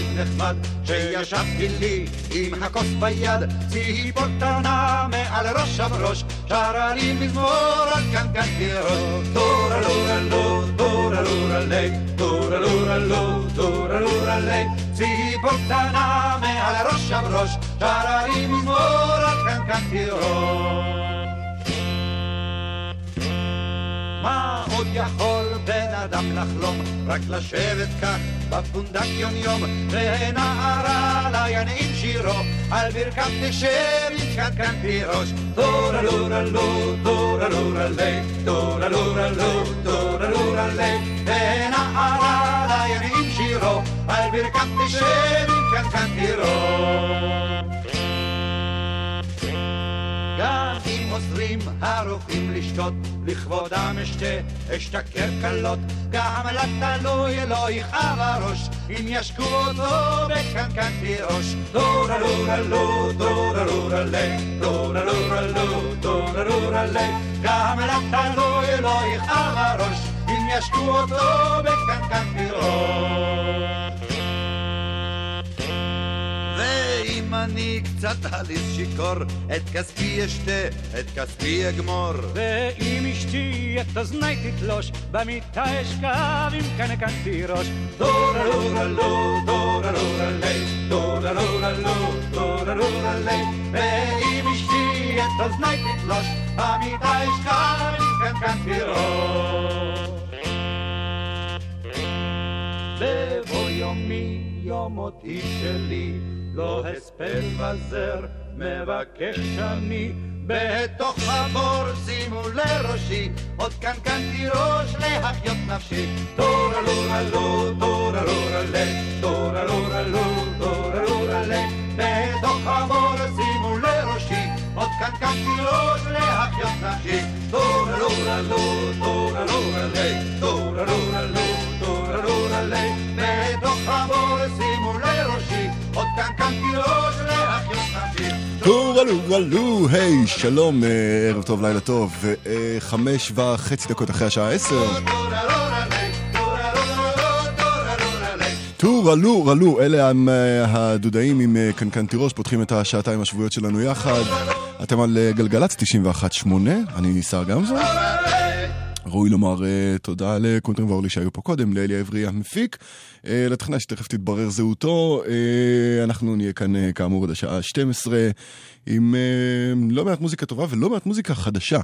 אביב נחמד שישבתי לי עם הכוס ביד ציפור קטנה מעל ראש הבראש שרה לי מזמור כאן כאן תירוש טורה לורה לו טורה לורה לי טורה לורה לו טורה לורה לי ציפור קטנה מעל ראש הבראש שרה לי מזמור כאן כאן תירוש מה עוד יכול בן אדם לחלום? רק לשבת כך בפונדק יום יום ונערה לה ינעים שירו על ברכת תשב עם קנקן תירוש טורה לורה לו טורה לורה לי טורה לורה לו טורה לורה לי ונערה לה ינעים שירו על ברכת תשב עם קנקן תירוש עוזרים הרופאים לשתות, לכבודם אשתה, אשתכר קלות, גם לתלוי לא יכאב הראש, אם ישקו אותו בקנקן תירוש. דורה לורה לו, דורה לורה לי, דורה לורה לו, דורה לורה לי, גם לתלוי לא יכאב הראש, אם ישקו אותו בקנקן תירוש. ואם אני קצת עליז שיכור, את כספי אשתה, את כספי אגמור. ואם אשתי את אוזני תתלוש, במיטה אשכב עם קנקן תירוש. דורה לורה לו, דורה לורה לי, דורה לורה לו, דורה לורה לי. ואם אשתי את אוזני תתלוש, במיטה אשכב עם קנקן תירוש. בבוא יומי, יום מותי שלי, לא הספד וזר, מבקש אני. בתוך הבור שימו לראשי, עוד קנקן תירוש להחיות נפשי. טורה לורה לו, טורה לורה לי, טורה לורה לו, טורה לורה לי. בתוך הבור שימו לראשי, עוד קנקן תירוש להחיות נפשי. טורה לורה לו, טורה לורה לי, טורה לורה לו, טורה לורה לי. בתוך הבור שימו עוד. טור עלו עלו, היי, שלום, אה, ערב טוב, לילה טוב, אה, חמש וחצי דקות אחרי השעה עשר. טור עלו עלו, אלה הם אה, הדודאים עם קנקן תירוש, פותחים את השעתיים השבועיות שלנו יחד. אתם על גלגלצ 91.8, אני שר גמזו. ראוי לומר uh, תודה לקונטרים ואורלי שהיו פה קודם, לאלי העברי המפיק, uh, לטכנאי שתכף תתברר זהותו. Uh, אנחנו נהיה כאן כאמור עד השעה 12 עם לא מעט מוזיקה טובה ולא מעט מוזיקה חדשה.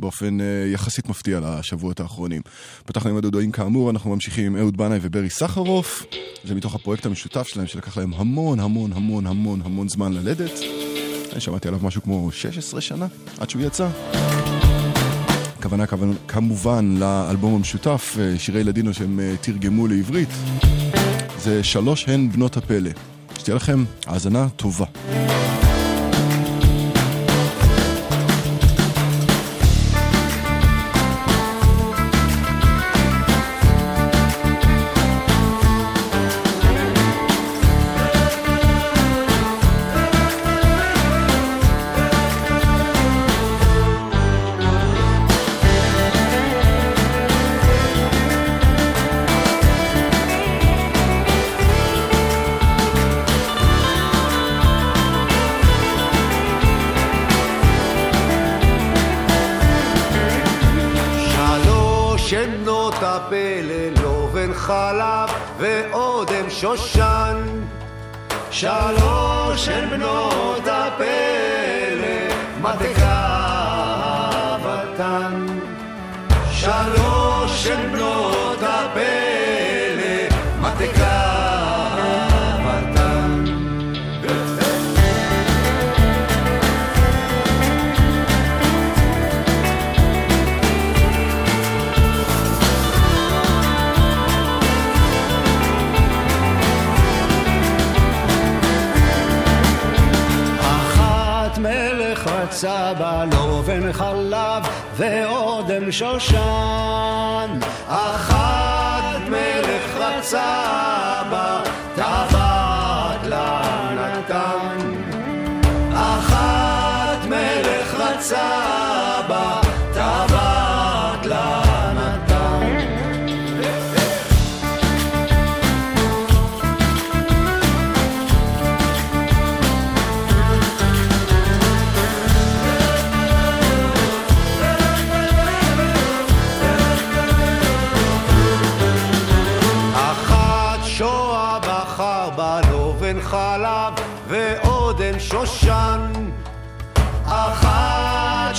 באופן יחסית מפתיע לשבועות האחרונים. פתחנו עם הדודואים כאמור, אנחנו ממשיכים עם אהוד בנאי וברי סחרוף. זה מתוך הפרויקט המשותף שלהם שלקח להם המון המון המון המון המון זמן ללדת. אני שמעתי עליו משהו כמו 16 שנה עד שהוא יצא. הכוונה כמובן לאלבום המשותף, אה, שירי לדינו שהם אה, תרגמו לעברית. זה שלוש הן בנות הפלא. שתהיה לכם האזנה טובה.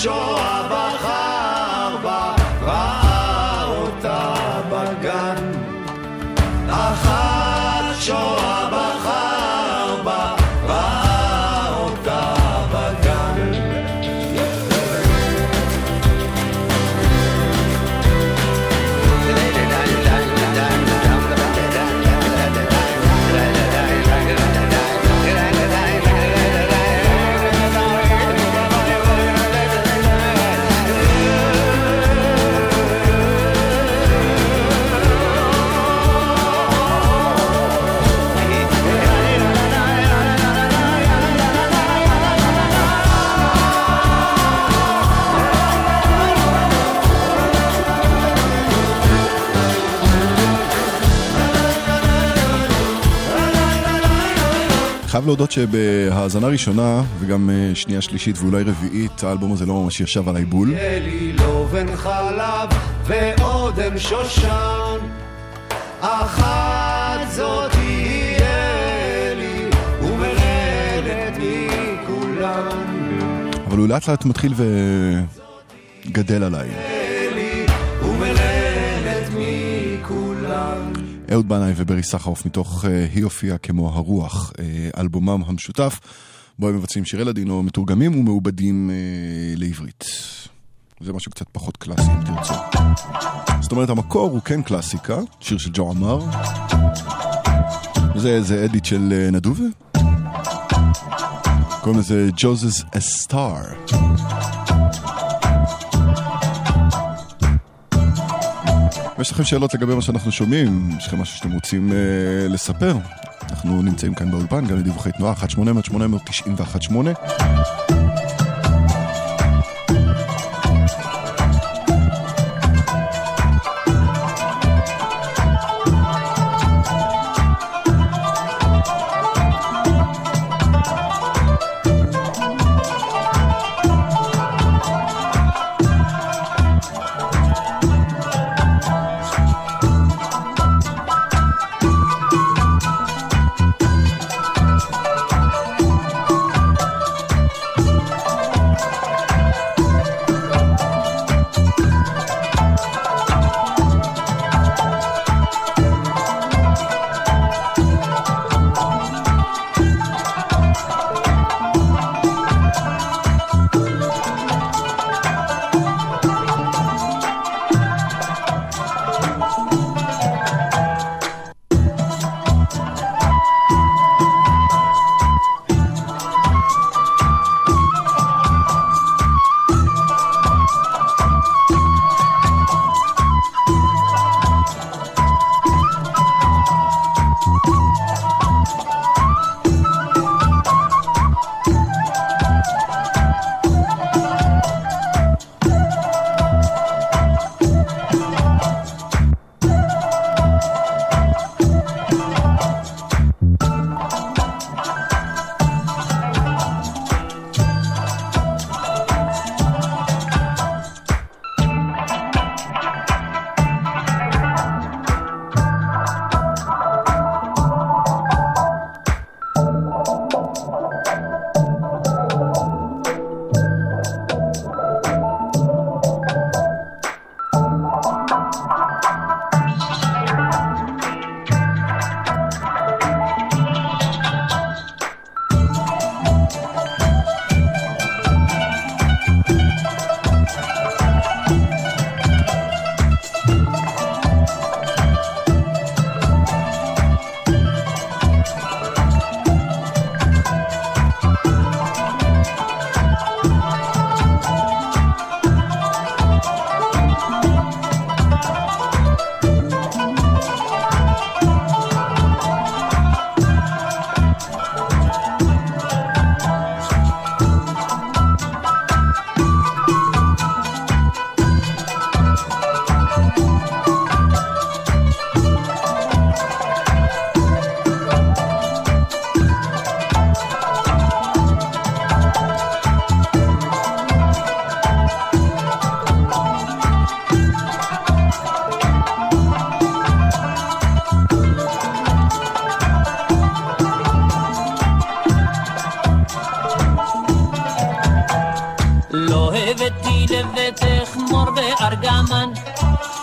אחת חייב להודות שבהאזנה ראשונה, וגם אה, שנייה, שלישית ואולי רביעית, האלבום הזה לא ממש ישב עליי בול. לי לובן חלב ואודם שושן אחת זאת תהיה לי ומלדת מכולם אבל הוא לאט לאט מתחיל וגדל עליי. אהוד בנאי וברי סחרוף מתוך אה, היא הופיעה כמו הרוח, אה, אלבומם המשותף, בו הם מבצעים שירי לדינו מתורגמים ומעובדים אה, לעברית. זה משהו קצת פחות קלאסי אם תרצו. זאת אומרת המקור הוא כן קלאסיקה, שיר של ג'ו עמר. וזה איזה אדיט של נדובה. קוראים לזה ג'וזס אסטאר. יש לכם שאלות לגבי מה שאנחנו שומעים, יש לכם משהו שאתם רוצים אה, לספר, אנחנו נמצאים כאן באולפן, גם לדיווחי תנועה, 1-800-891-8.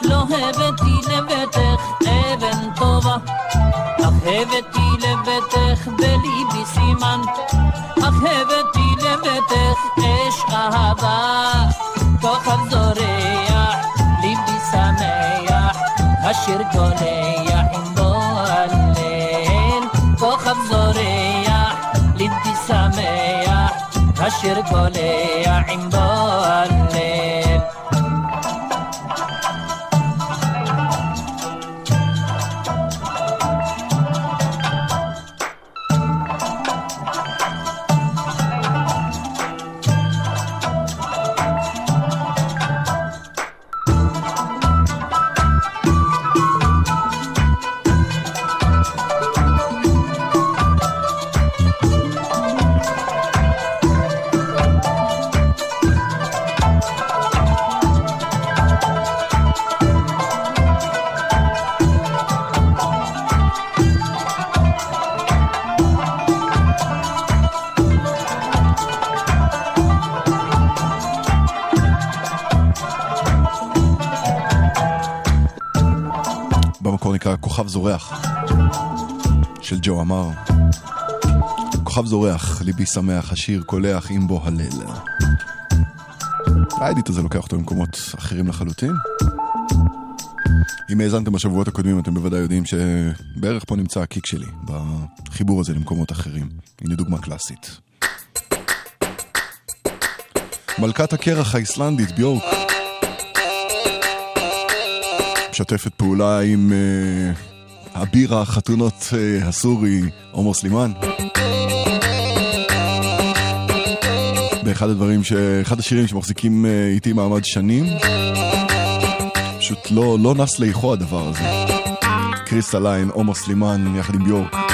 לא הבאתי לבטח אבן טובה, אך הבאתי לבטח בליבי סימן, אך הבאתי לבטח אש אהבה, כוכב זורח, ליבי שמח, השיר קולח עם בוא הליל, כוכב זורח, ליבי שמח, השיר קולח עם בוא כוכב זורח, של ג'ו אמר. כוכב זורח, ליבי שמח, השיר קולח עם בו הלל. האדיט הזה לוקח אותו למקומות אחרים לחלוטין. אם האזנתם בשבועות הקודמים, אתם בוודאי יודעים שבערך פה נמצא הקיק שלי, בחיבור הזה למקומות אחרים. הנה דוגמה קלאסית. מלכת הקרח האיסלנדית, ביורק. משתפת פעולה עם אה, אביר החתונות אה, הסורי, עומר סלימאן. באחד הדברים, ש... אחד השירים שמחזיקים אה, איתי מעמד שנים. פשוט לא, לא נס ליחו הדבר הזה. Crystalline, עומר סלימאן, יחד עם ביורק.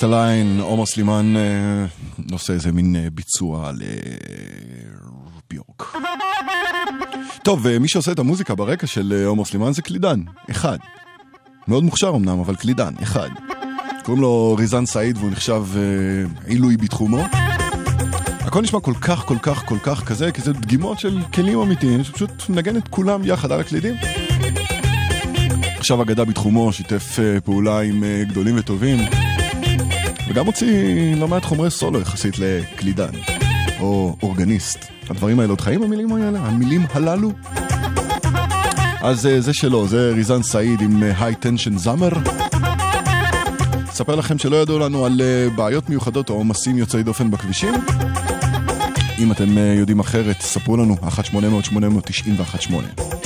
Crystalline, עומר סלימאן אה, עושה איזה מין אה, ביצוע לביורק. טוב, אה, מי שעושה את המוזיקה ברקע של עומר סלימאן זה קלידן, אחד. מאוד מוכשר אמנם, אבל קלידן, אחד. קוראים לו ריזן סעיד והוא נחשב עילוי בתחומו. הכל נשמע כל כך, כל כך, כל כך כזה, כי זה דגימות של כלים אמיתיים, שפשוט מנגן את כולם יחד על הקלידים. עכשיו אגדה בתחומו, שיתף פעולה עם גדולים וטובים, וגם הוציא לא מעט חומרי סולו יחסית לקלידן, או אורגניסט. הדברים האלה עוד חיים המילים האלה? המילים הללו? אז אה, זה שלו, זה ריזן סעיד עם היי טנשן זאמר. אספר לכם שלא ידעו לנו על אה, בעיות מיוחדות או עומסים יוצאי דופן בכבישים. אם אתם אה, יודעים אחרת, ספרו לנו, 1-800-890-118.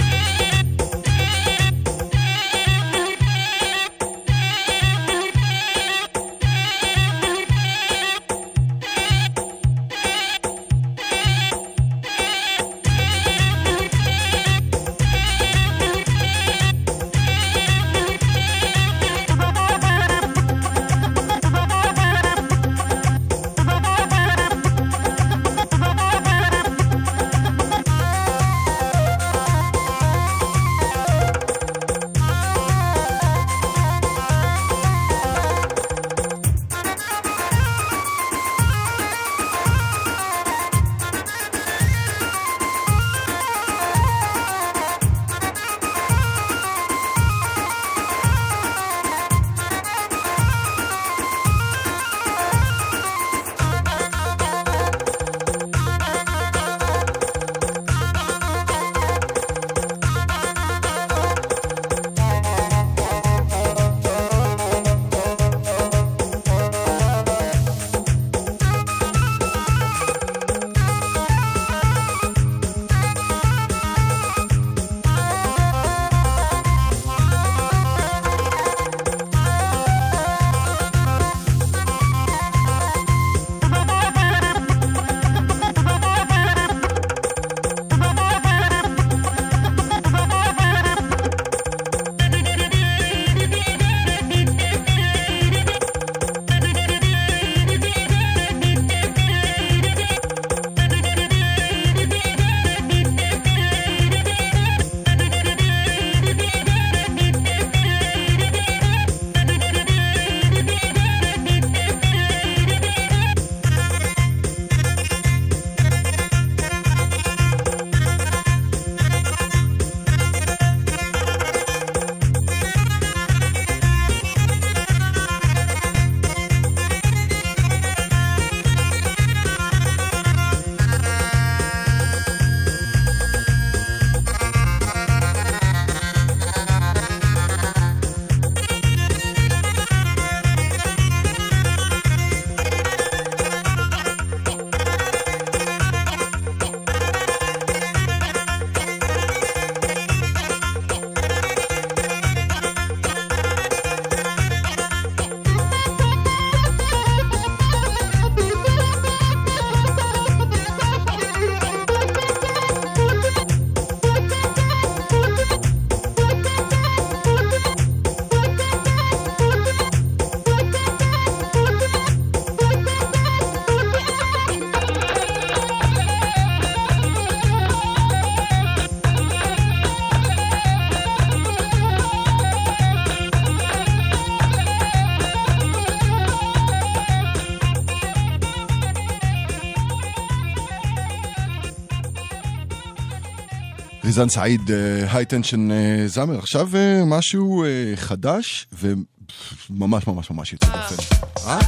ריזן סעיד, היי טנשן זאמר. עכשיו אה, משהו אה, חדש וממש ממש ממש יוצא דופן. אה?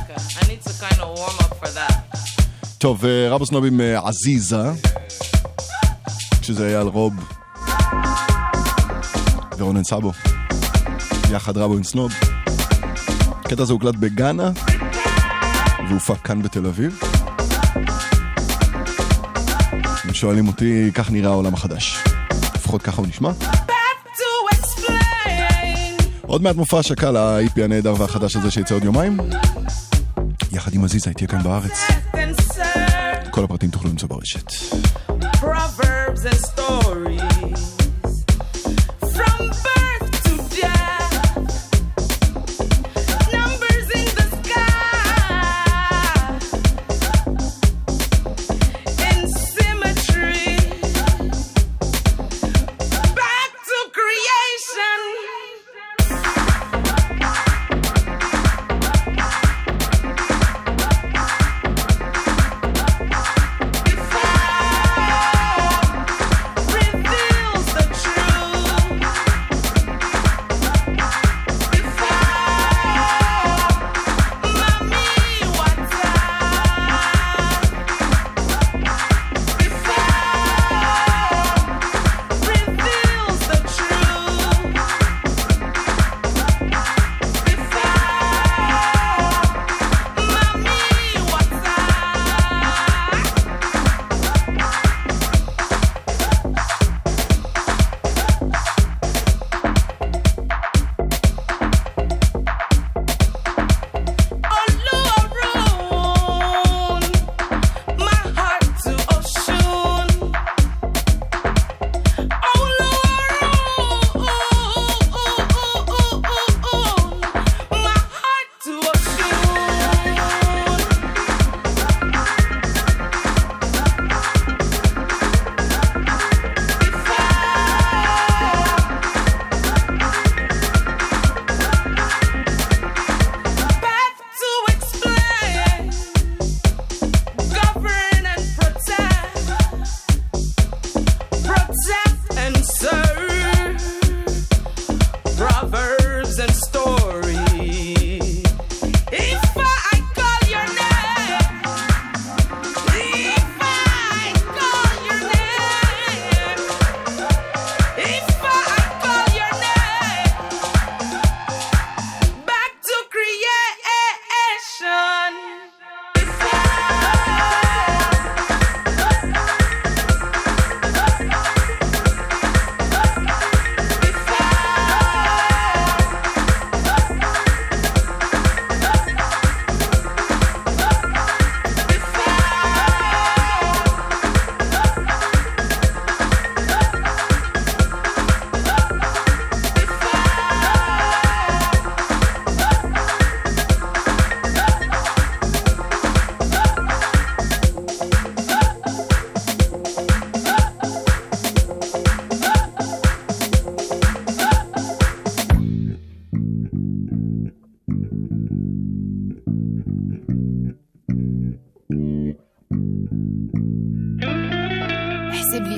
That. טוב, אה, רבו סנוב עם אה, עזיזה, שזה היה על רוב ורונן סאבו, יחד רבו עם סנוב. הקטע הזה הוקלט בגאנה, והופק כאן בתל אביב. אם שואלים אותי, כך נראה העולם החדש. לפחות ככה הוא נשמע. עוד מעט מופע השקה ל-EP הנהדר והחדש הזה שיצא עוד יומיים. יחד עם עזיזה, תהיה כאן בארץ. כל הפרטים תוכלו למצוא ברשת. proverbs and stories.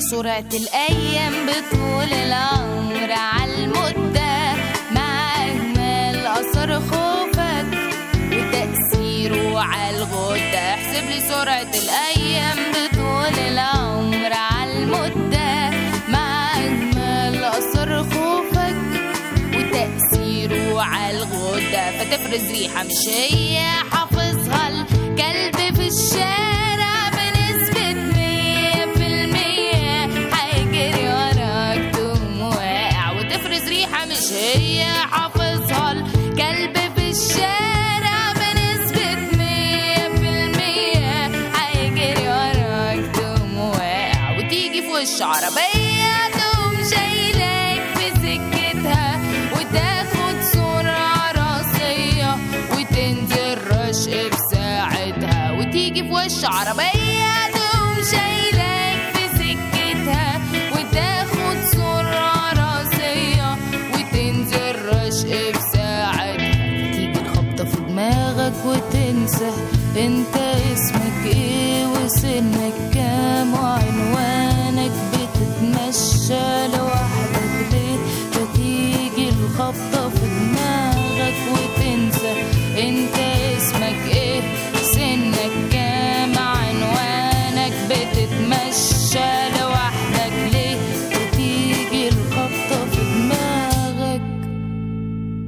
بسرعة الأيام بطول العمر عالمدة مع أجمل أثر خوفك وتأثيره عالغدة احسب لي سرعة الأيام بطول العمر عالمدة مع أجمل أثر خوفك وتأثيره عالغدة فتفرز ريحة مش هي وش عربية تقوم شايلاك في سكتها وتاخد سرعة راسية وتنزل رشق بساعتها تيجي الخبطة في دماغك وتنسى انت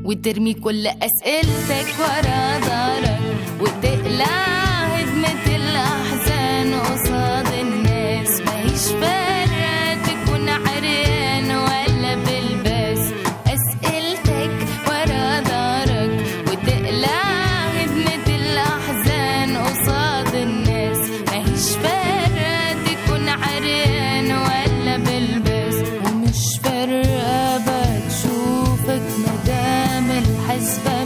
وترمي كل أسئلتك ورا ظهرك وتقلع But.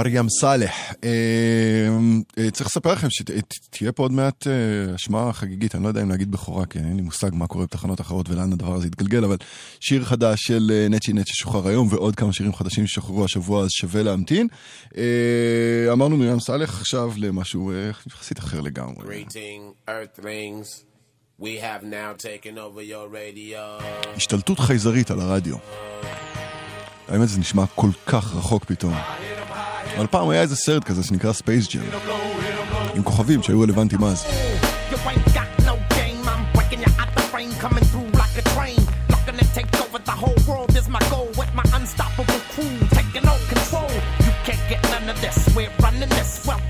מרים סאלח, אה, אה, צריך לספר לכם שתהיה פה עוד מעט אה, השמעה חגיגית, אני לא יודע אם להגיד בכורה, כי אין לי מושג מה קורה בתחנות אחרות ולאן הדבר הזה יתגלגל, אבל שיר חדש של אה, נצ'י נצ'י שוחרר היום, ועוד כמה שירים חדשים ששוחררו השבוע, אז שווה להמתין. אה, אמרנו מרים סאלח עכשיו למשהו אה, יחסית אחר לגמרי. Greeting, Earthlings. We have now taken over your radio. השתלטות חייזרית על הרדיו. האמת זה נשמע כל כך רחוק פתאום. אבל פעם היה איזה סרט כזה שנקרא ספייס ג'ם. עם כוכבים שהיו רלוונטיים אז. You ain't got no game. I'm breaking you out the frame, coming through like a train. Looking to take over the whole world is my goal. With my unstoppable crew taking all control. You can't get none of this. We're running this. Well,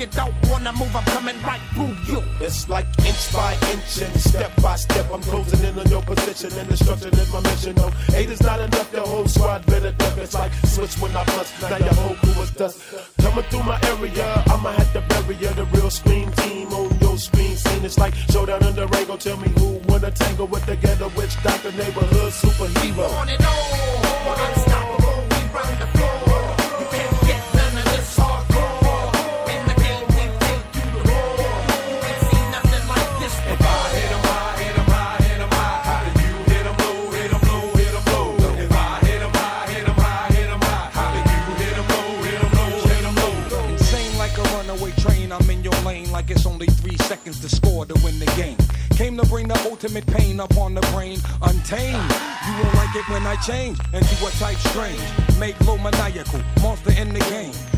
if you don't wanna move, I'm coming right through you. It's like inch by inch and step by step. I'm closing in on your position and destruction is my mission. No, eight is not enough. The whole squad better duck. It's like switch when I bust. Now your whole crew is dust. Coming through my area, I'ma have to bury ya. The real scream team on your screen scene. It's like showdown the Rango. Tell me who wanna tangle with the ghetto witch doctor neighborhood superhero. On and on, unstoppable, we run the seconds to score to win the game. Came to bring the ultimate pain upon the brain, untamed. You won't like it when I change into a type strange. Make low maniacal, monster in the game.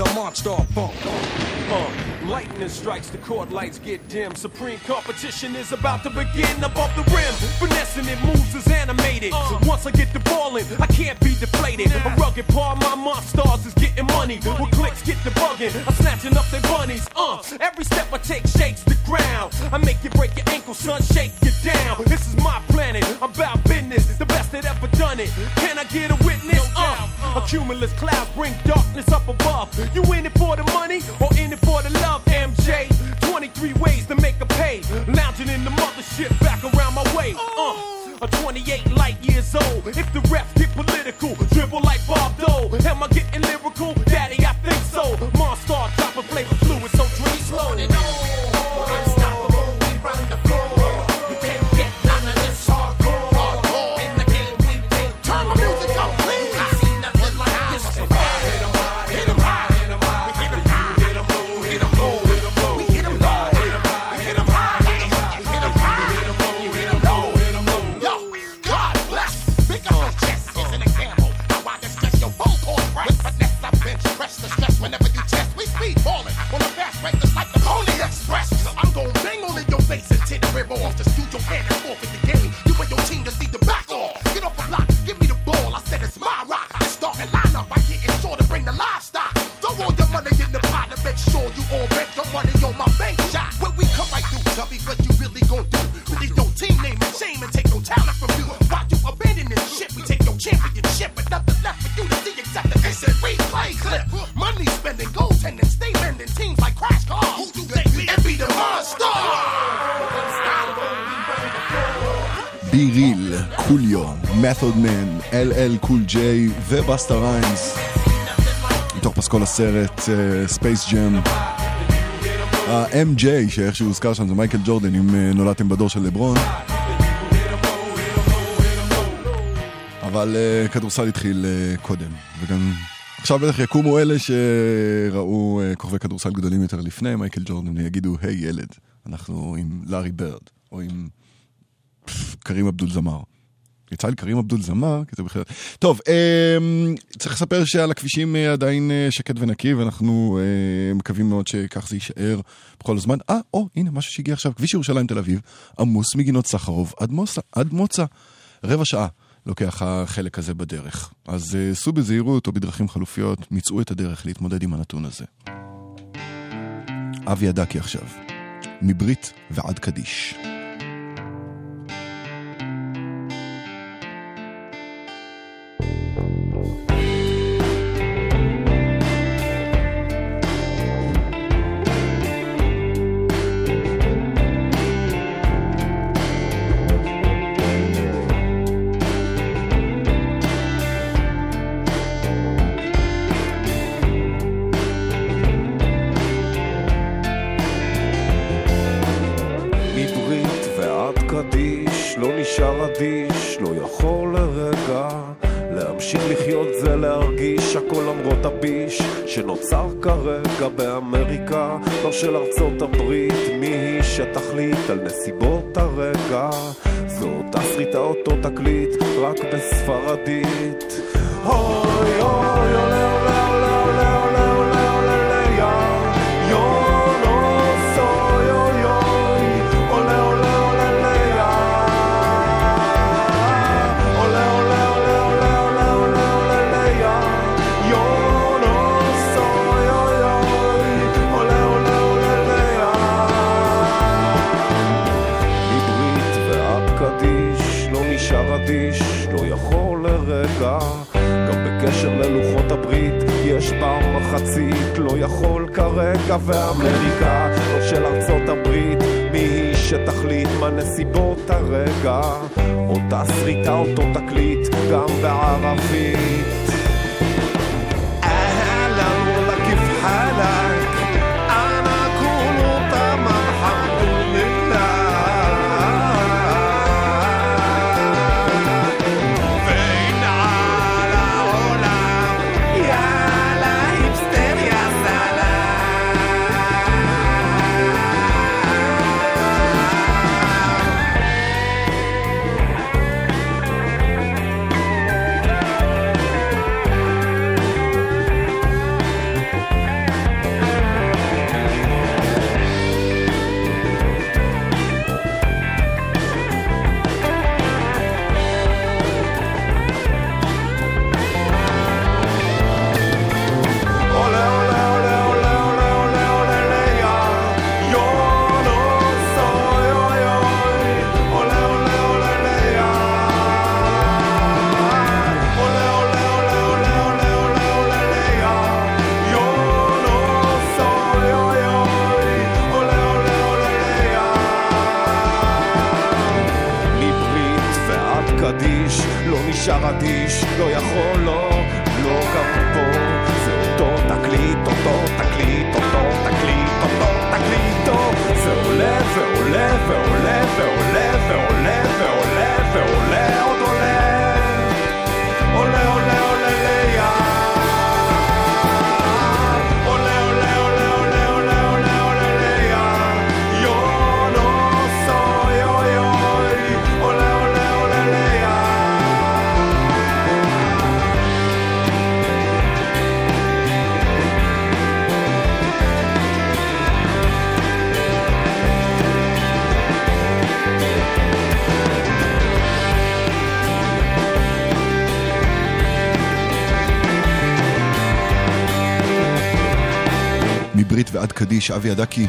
Dr. Monster Funk? Uh, lightning strikes, the court lights get dim. Supreme competition is about to begin above the rim. Finessing it moves is animated. So once I get the ball in, I can't be deflated. A rugged part of my monsters is getting money. With clicks get the bugging, I'm snatching up their bunnies. Uh, every step I take shakes the ground. I make you break your ankle, son, shake you down. This is my planet, I'm about business. The best that ever done it. Can I get a witness? Uh, a cumulus cloud bring darkness up above. You in it for the money or in it for the love, MJ? 23 ways to make a pay. Lounging in the mothership back around my way. Uh, a 28 light years old. If the refs get political, dribble like Bob Dole. Am I getting lyrical? Daddy, I think so. Method Man, LL Cool J ו Busta Rhymes. מתוך פסקול הסרט Space Jam. ה-MJ, שאיך שהוא הוזכר שם זה מייקל ג'ורדן, אם אה, נולדתם בדור של לברון. אבל אה, כדורסל התחיל אה, קודם, וגם עכשיו בטח יקומו אלה שראו אה, כוכבי כדורסל גדולים יותר לפני מייקל ג'ורדן, ויגידו, היי ילד, אנחנו עם לארי ברד, או עם קרים אבדול זמר. יצא לי קרים אבדול זמר, כי זה בכלל... טוב, אה, צריך לספר שעל הכבישים אה, עדיין אה, שקט ונקי, ואנחנו אה, מקווים מאוד שכך זה יישאר בכל הזמן. אה, או, הנה, משהו שהגיע עכשיו, כביש ירושלים תל אביב, עמוס מגינות סחרוב עד מוצא, עד מוצא, רבע שעה. לוקח החלק הזה בדרך. אז סעו בזהירות או בדרכים חלופיות, מצאו את הדרך להתמודד עם הנתון הזה. אבי הדקי עכשיו, מברית ועד קדיש. you בספרדית. Oh. כרגע ואמריקה לא של ארצות הברית מי היא שתחליט מה נסיבות הרגע. אותה שריטה אותו תקליט גם בערבית אדיש, לא יכול, לא, לא גם פה. זה אותו תקליט, אותו תקליט, אותו תקליט, אותו תקליט, זה עולה ועולה ועולה ועולה מברית ועד קדיש, אבי עדקי.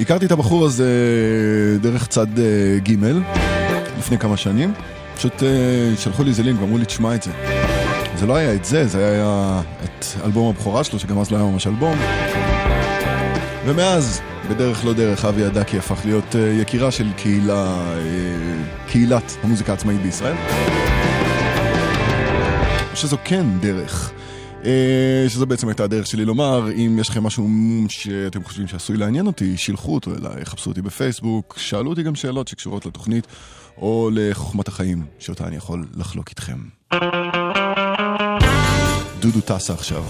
הכרתי את הבחור הזה דרך צד אה, ג' לפני כמה שנים. פשוט אה, שלחו לי איזה לינק ואמרו לי, תשמע את זה. זה לא היה את זה, זה היה את אלבום הבכורה שלו, שגם אז לא היה ממש אלבום. ומאז, בדרך לא דרך, אבי עדקי הפך להיות אה, יקירה של קהילה, קהילת המוזיקה העצמאית בישראל. שזו כן דרך. אה, שזו בעצם הייתה הדרך שלי לומר, אם יש לכם משהו שאתם חושבים שעשוי לעניין אותי, שילחו אותו אליי, חפשו אותי בפייסבוק, שאלו אותי גם שאלות שקשורות לתוכנית או לחוכמת החיים, שאותה אני יכול לחלוק איתכם. דודו טסה עכשיו.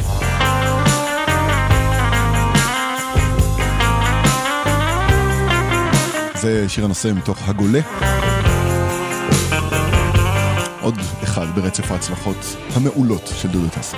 זה שיר הנושא מתוך הגולה. עוד אחד ברצף ההצלחות המעולות של דודו טסה.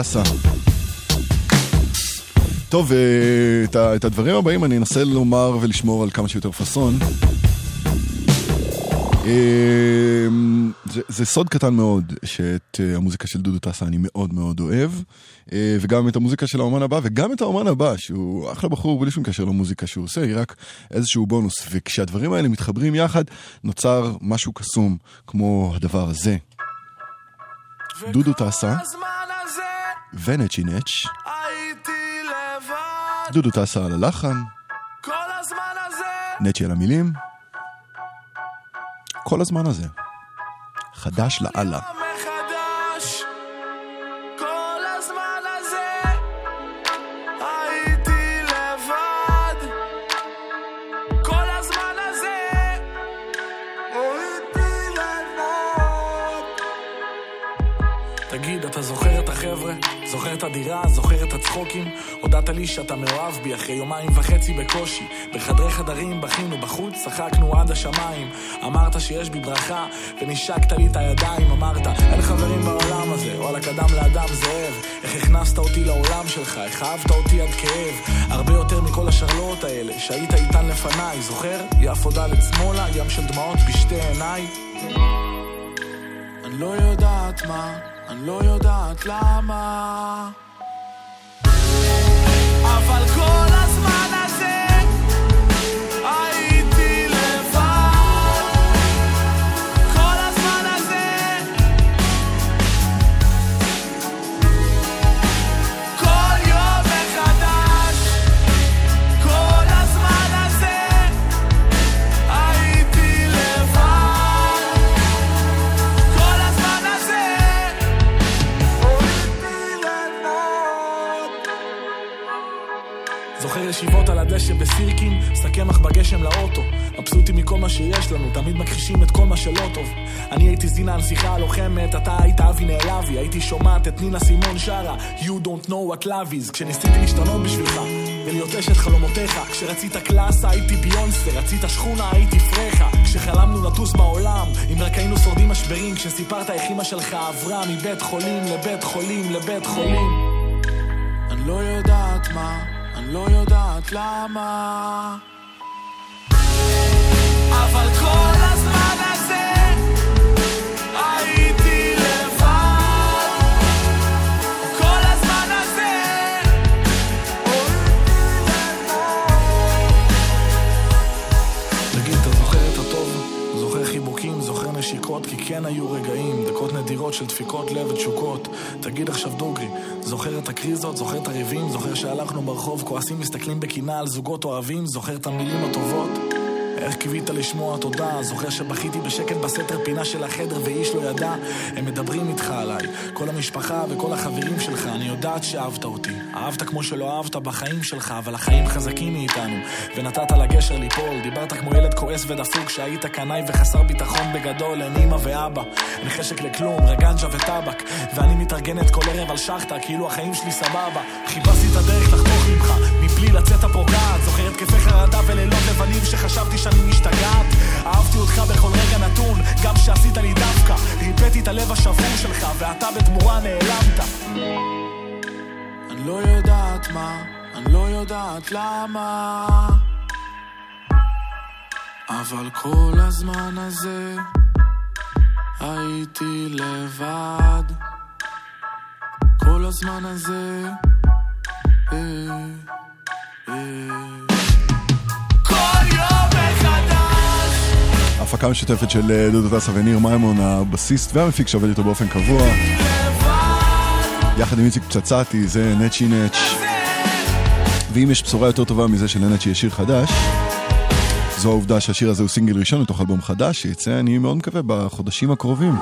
טסה. טוב, אה, את את הדברים הבאים אני אנסה לומר ולשמור על כמה שיותר פאסון. אה, זה, זה סוד קטן מאוד שאת אה, המוזיקה של דודו טסה אני מאוד מאוד אוהב, וגם את המוזיקה של האומן הבא, וגם את האומן הבא, שהוא אחלה בחור בלי שום קשר למוזיקה שהוא עושה, היא רק איזשהו בונוס, וכשהדברים האלה מתחברים יחד, נוצר משהו קסום, כמו הדבר הזה. דודו טסה, ונצ'י נץ', דודו טסה על הלחן, נצ'י על המילים, כל הזמן הזה. חדש לאללה. החבר'ה? זוכר את הדירה? זוכר את הצחוקים? הודעת לי שאתה מאוהב בי אחרי יומיים וחצי בקושי. בחדרי חדרים בכינו בחוץ, צחקנו עד השמיים. אמרת שיש בי ברכה, ונשקת לי את הידיים. אמרת, אין חברים בעולם הזה, וואלה קדם לאדם זאב. איך הכנסת אותי לעולם שלך, איך אהבת אותי עד כאב. הרבה יותר מכל השרלואות האלה, שהיית איתן לפניי. זוכר? יפו דלת שמאלה, ים של דמעות בשתי עיניי. אני לא יודעת מה, אני לא יודעת למה. אבל על הדשא בסירקין, שק קמח בגשם לאוטו. מבסוטים מכל מה שיש לנו, תמיד מכחישים את כל מה שלא טוב. אני הייתי זינה הנסיכה הלוחמת, אתה היית אבי נעלבי, הייתי שומעת את נינה סימון שרה, You don't know what love is, כשניסיתי להשתנות בשבילך, ולהיות אשת חלומותיך, כשרצית קלאסה הייתי ביונסה, רצית שכונה הייתי פרחה, כשחלמנו לטוס בעולם, אם רק היינו שורדים משברים, כשסיפרת איך אמא שלך עברה מבית חולים לבית חולים לבית חולים. אני לא יודעת מה, לא יודעת למה. אבל כל הזמן הזה הייתי לבד. כל הזמן הזה תגיד, אתה זוכר את הטוב? זוכר חיבוקים, זוכר נשיקות, כי כן היו רגעים, דקות נדירות של דפיקות לב ותשוקות. תגיד עכשיו דוגרי, זוכר את הקריזות, זוכר את הריבים, זוכר שהלכנו ברחוב, כועסים, מסתכלים בקנאה על זוגות אוהבים, זוכר את המילים הטובות? איך קיווית לשמוע תודה, זוכר שבכיתי בשקט בסתר פינה של החדר ואיש לא ידע, הם מדברים איתך עליי, כל המשפחה וכל החברים שלך, אני יודעת שאהבת אותי. אהבת כמו שלא אהבת בחיים שלך, אבל החיים חזקים מאיתנו, ונתת לגשר ליפול, דיברת כמו ילד כועס ודפוק, שהיית קנאי וחסר ביטחון בגדול, אין אמא ואבא, אין חשק לכלום, רגנג'ה וטבק, ואני מתארגנת כל ערב על שחטה, כאילו החיים שלי סבבה. חיפשתי את הדרך לחתוך ממך, מבלי לצאת הפוגעת, זוכר התקפי חרדה ולילות לבנים שחשבתי שאני משתגעת. אהבתי אותך בכל רגע נתון, גם שעשית לי דווקא, ריפאתי את הלב השבור שלך, ואתה בתמורה נעלמת. אני לא יודעת מה, אני לא יודעת למה. אבל כל הזמן הזה הייתי לבד. כל הזמן הזה אה, הפקה משותפת של אה, דודו טסה וניר מימון, הבסיסט והמפיק שעובד איתו באופן קבוע. יחד עם איציק פצצתי, זה נצ'י נץ'. ואם יש בשורה יותר טובה מזה שלנצ'י יש שיר חדש, זו העובדה שהשיר הזה הוא סינגל ראשון לתוך אלבום חדש, שיצא, אני מאוד מקווה, בחודשים הקרובים.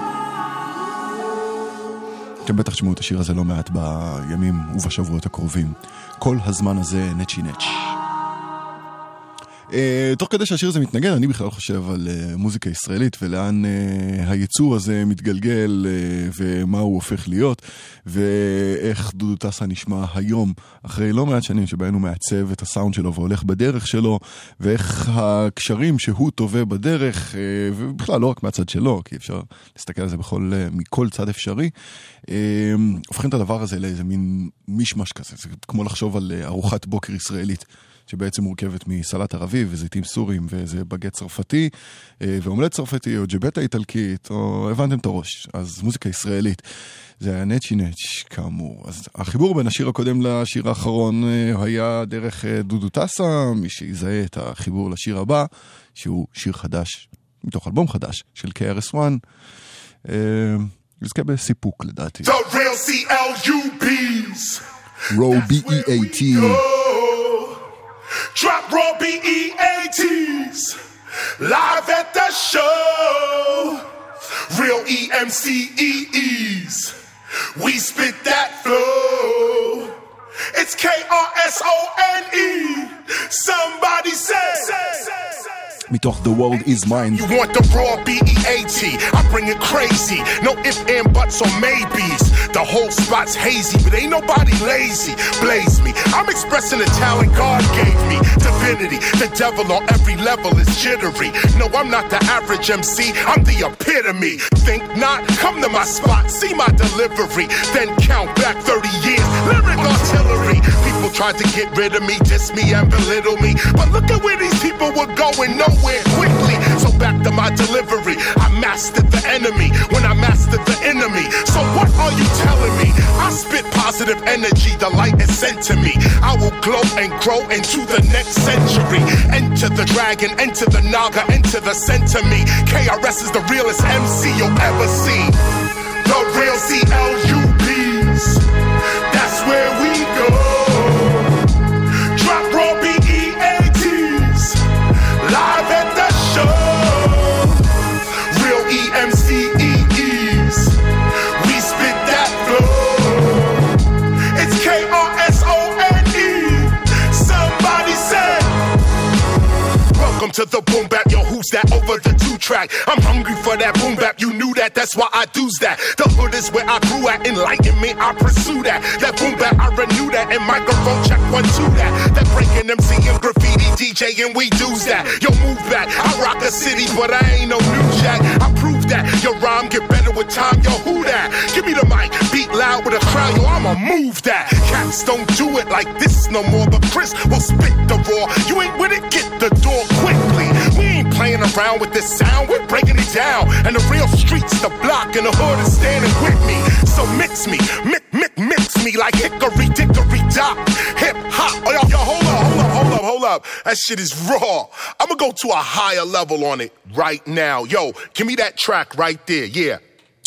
אתם בטח תשמעו את השיר הזה לא מעט בימים ובשבועות הקרובים. כל הזמן הזה נצ'י נץ'. אה, תוך כדי שהשיר הזה מתנגן, אני בכלל חושב על אה, מוזיקה ישראלית ולאן אה, היצור הזה מתגלגל ומה הוא הופך להיות, ואיך דודו טסה נשמע היום, אחרי לא מעט שנים שבהן הוא מעצב את הסאונד שלו והולך בדרך שלו, ואיך הקשרים שהוא טווה בדרך, ובכלל לא רק מהצד שלו, כי אפשר להסתכל על זה בכל, מכל צד אפשרי, הופכים את הדבר הזה לאיזה מין מישמש כזה, זה כמו לחשוב על ארוחת בוקר ישראלית. שבעצם מורכבת מסלט ערבי וזיתים סורים ואיזה בגט צרפתי אה, ואומלט צרפתי או ג'בטה איטלקית או הבנתם את הראש. אז מוזיקה ישראלית. זה היה נצ'י נצ' כאמור. אז החיבור בין השיר הקודם לשיר האחרון אה, היה דרך אה, דודו טסה, מי שיזהה את החיבור לשיר הבא, שהוא שיר חדש, מתוך אלבום חדש של KRS-One. אה, יזכה בסיפוק לדעתי. The real CLUBs. רו B-E-A-T. Drop raw B-E-A-Ts. Live at the show. Real E EMCEEs. We spit that flow. It's K-R-S-O-N-E. Somebody say. say, say. מתוך The World Is Mine. You want the raw B-E-A-T. I bring it crazy. No ifs, and buts, or maybes. The whole spot's hazy, but ain't nobody lazy. Blaze me. I'm expressing the talent God gave me. Divinity. The devil on every level is jittery. No, I'm not the average MC. I'm the epitome. Think not? Come to my spot. See my delivery. Then count back 30 years. Lyric artillery. Tried to get rid of me, diss me, and belittle me. But look at where these people were going. Nowhere quickly. So back to my delivery. I mastered the enemy when I mastered the enemy. So what are you telling me? I spit positive energy. The light is sent to me. I will glow and grow into the next century. Enter the dragon, enter the naga, enter the center me. KRS is the realest MC you'll ever see. The real CLUBs. To the boom bap, yo. Who's that over the two track? I'm hungry for that boom bap. You knew that, that's why I do's that. The hood is where I grew at. Enlightenment, I pursue that. That boom bap, I renew that. And microphone check one, two that. That breaking MC and graffiti DJ, and we do's that. Yo, move back. I rock a city, but I ain't no new jack. I prove that. Your rhyme get better with time. Yo, who that? Give me the mic. Beat loud with a crowd. Yo, I'ma move that. Cats don't do it like this no more. But Chris will spit the raw. You ain't with it, get the door quickly. We ain't playing around with this sound. We're breaking it down. And the real streets, the block, and the hood is standing with me. So mix me, mix, mix, mix me like hickory dickory dock. Hip hop. Oh, yo, hold up, hold up, hold up, hold up. That shit is raw. I'm gonna go to a higher level on it right now. Yo, give me that track right there. Yeah.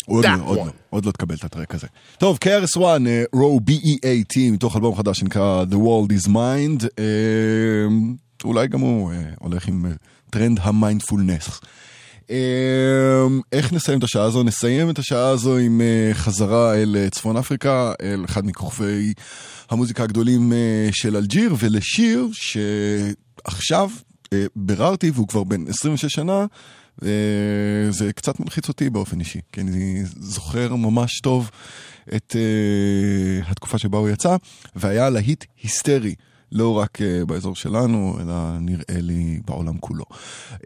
עוד לא, עוד לא, עוד לא תקבל את הטרק הזה. טוב, KRS-One, רו B-E-A-T, מתוך אלבום חדש שנקרא The World is Mind. אה, אולי גם הוא אה, הולך עם אה, טרנד המיינדפולנס. אה, איך נסיים את השעה הזו? נסיים את השעה הזו עם אה, חזרה אל אה, צפון אפריקה, אל אחד מכוכבי המוזיקה הגדולים אה, של אלג'יר, ולשיר שעכשיו אה, ביררתי, והוא כבר בן 26 שנה, וזה קצת מלחיץ אותי באופן אישי, כי אני זוכר ממש טוב את אה, התקופה שבה הוא יצא, והיה להיט היסטרי. לא רק uh, באזור שלנו, אלא נראה לי בעולם כולו. Uh,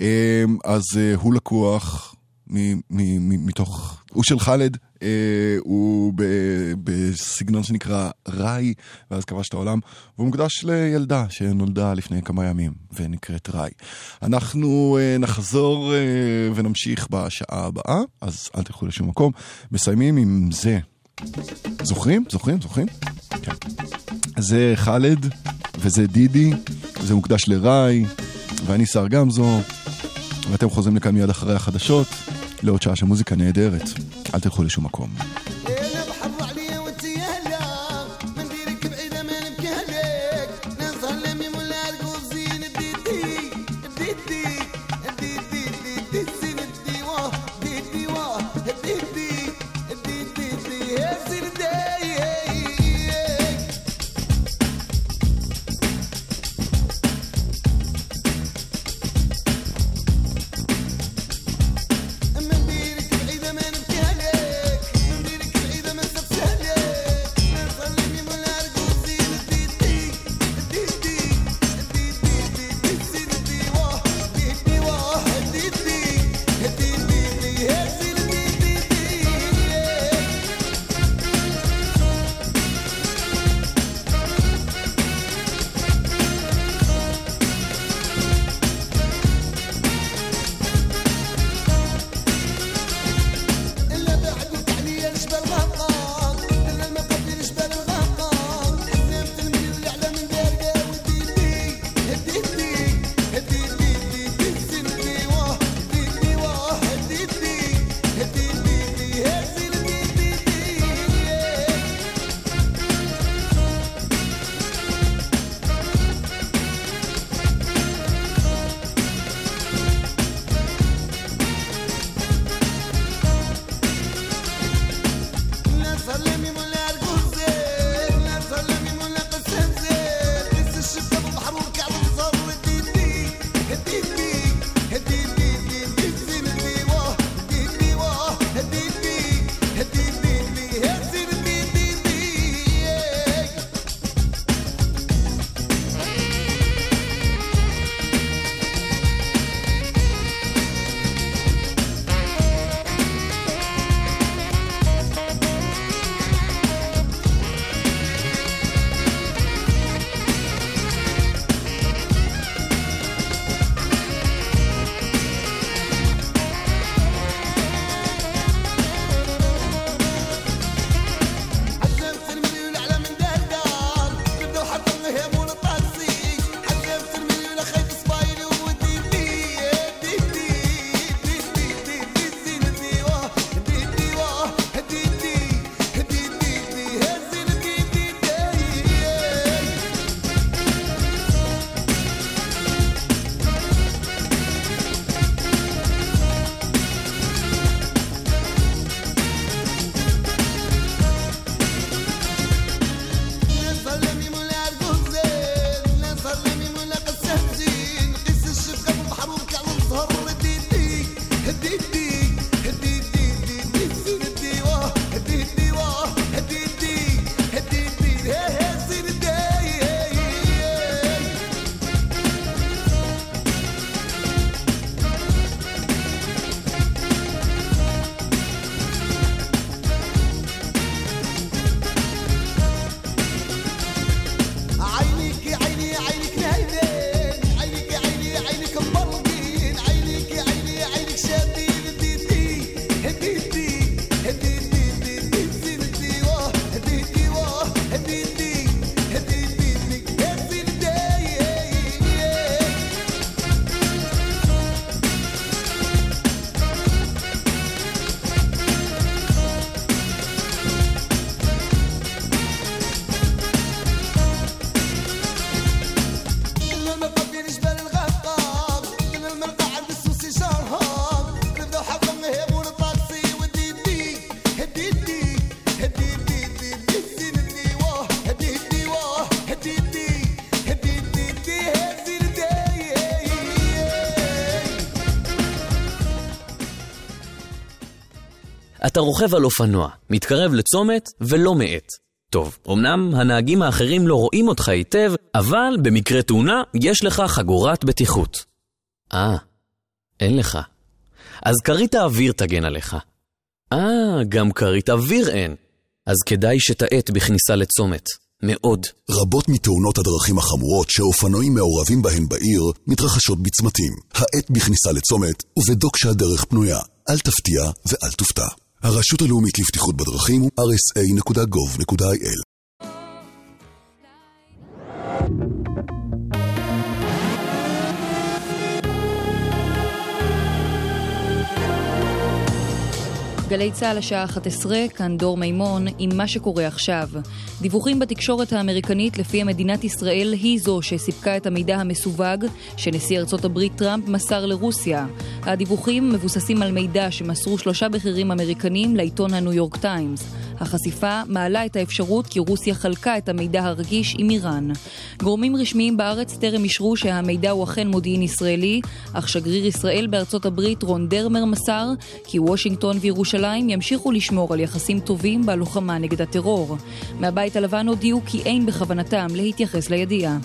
אז uh, הוא לקוח מ- מ- מ- מתוך, הוא של חאלד, uh, הוא ב- בסגנון שנקרא ראי, ואז כבש את העולם, והוא מוקדש לילדה שנולדה לפני כמה ימים, ונקראת ראי. אנחנו uh, נחזור uh, ונמשיך בשעה הבאה, אז אל תלכו לשום מקום. מסיימים עם זה. זוכרים? זוכרים? זוכרים? כן. זה חאלד, וזה דידי, זה מוקדש לראי, ואני שר גמזו, ואתם חוזרים לכאן מיד אחרי החדשות, לעוד שעה של מוזיקה נהדרת. אל תלכו לשום מקום. אתה רוכב על אופנוע, מתקרב לצומת ולא מאט. טוב, אמנם הנהגים האחרים לא רואים אותך היטב, אבל במקרה תאונה יש לך חגורת בטיחות. אה, אין לך. אז כרית האוויר תגן עליך. אה, גם כרית אוויר אין. אז כדאי שתאט בכניסה לצומת. מאוד. רבות מתאונות הדרכים החמורות שאופנועים מעורבים בהן בעיר מתרחשות בצמתים. האט בכניסה לצומת ובדוק שהדרך פנויה. אל תפתיע ואל תופתע. הרשות הלאומית לבטיחות בדרכים הוא rsa.gov.il גלי צה"ל השעה 11, כאן דור מימון, עם מה שקורה עכשיו. דיווחים בתקשורת האמריקנית לפי מדינת ישראל היא זו שסיפקה את המידע המסווג שנשיא ארצות הברית טראמפ מסר לרוסיה. הדיווחים מבוססים על מידע שמסרו שלושה בכירים אמריקנים לעיתון הניו יורק טיימס. החשיפה מעלה את האפשרות כי רוסיה חלקה את המידע הרגיש עם איראן. גורמים רשמיים בארץ טרם אישרו שהמידע הוא אכן מודיעין ישראלי, אך שגריר ישראל בארצות הברית רון דרמר מסר כי וושינגטון וירושלים ימשיכו לשמור על יחסים טובים בלוחמה נגד הטרור. מהבית הלבן הודיעו כי אין בכוונתם להתייחס לידיעה.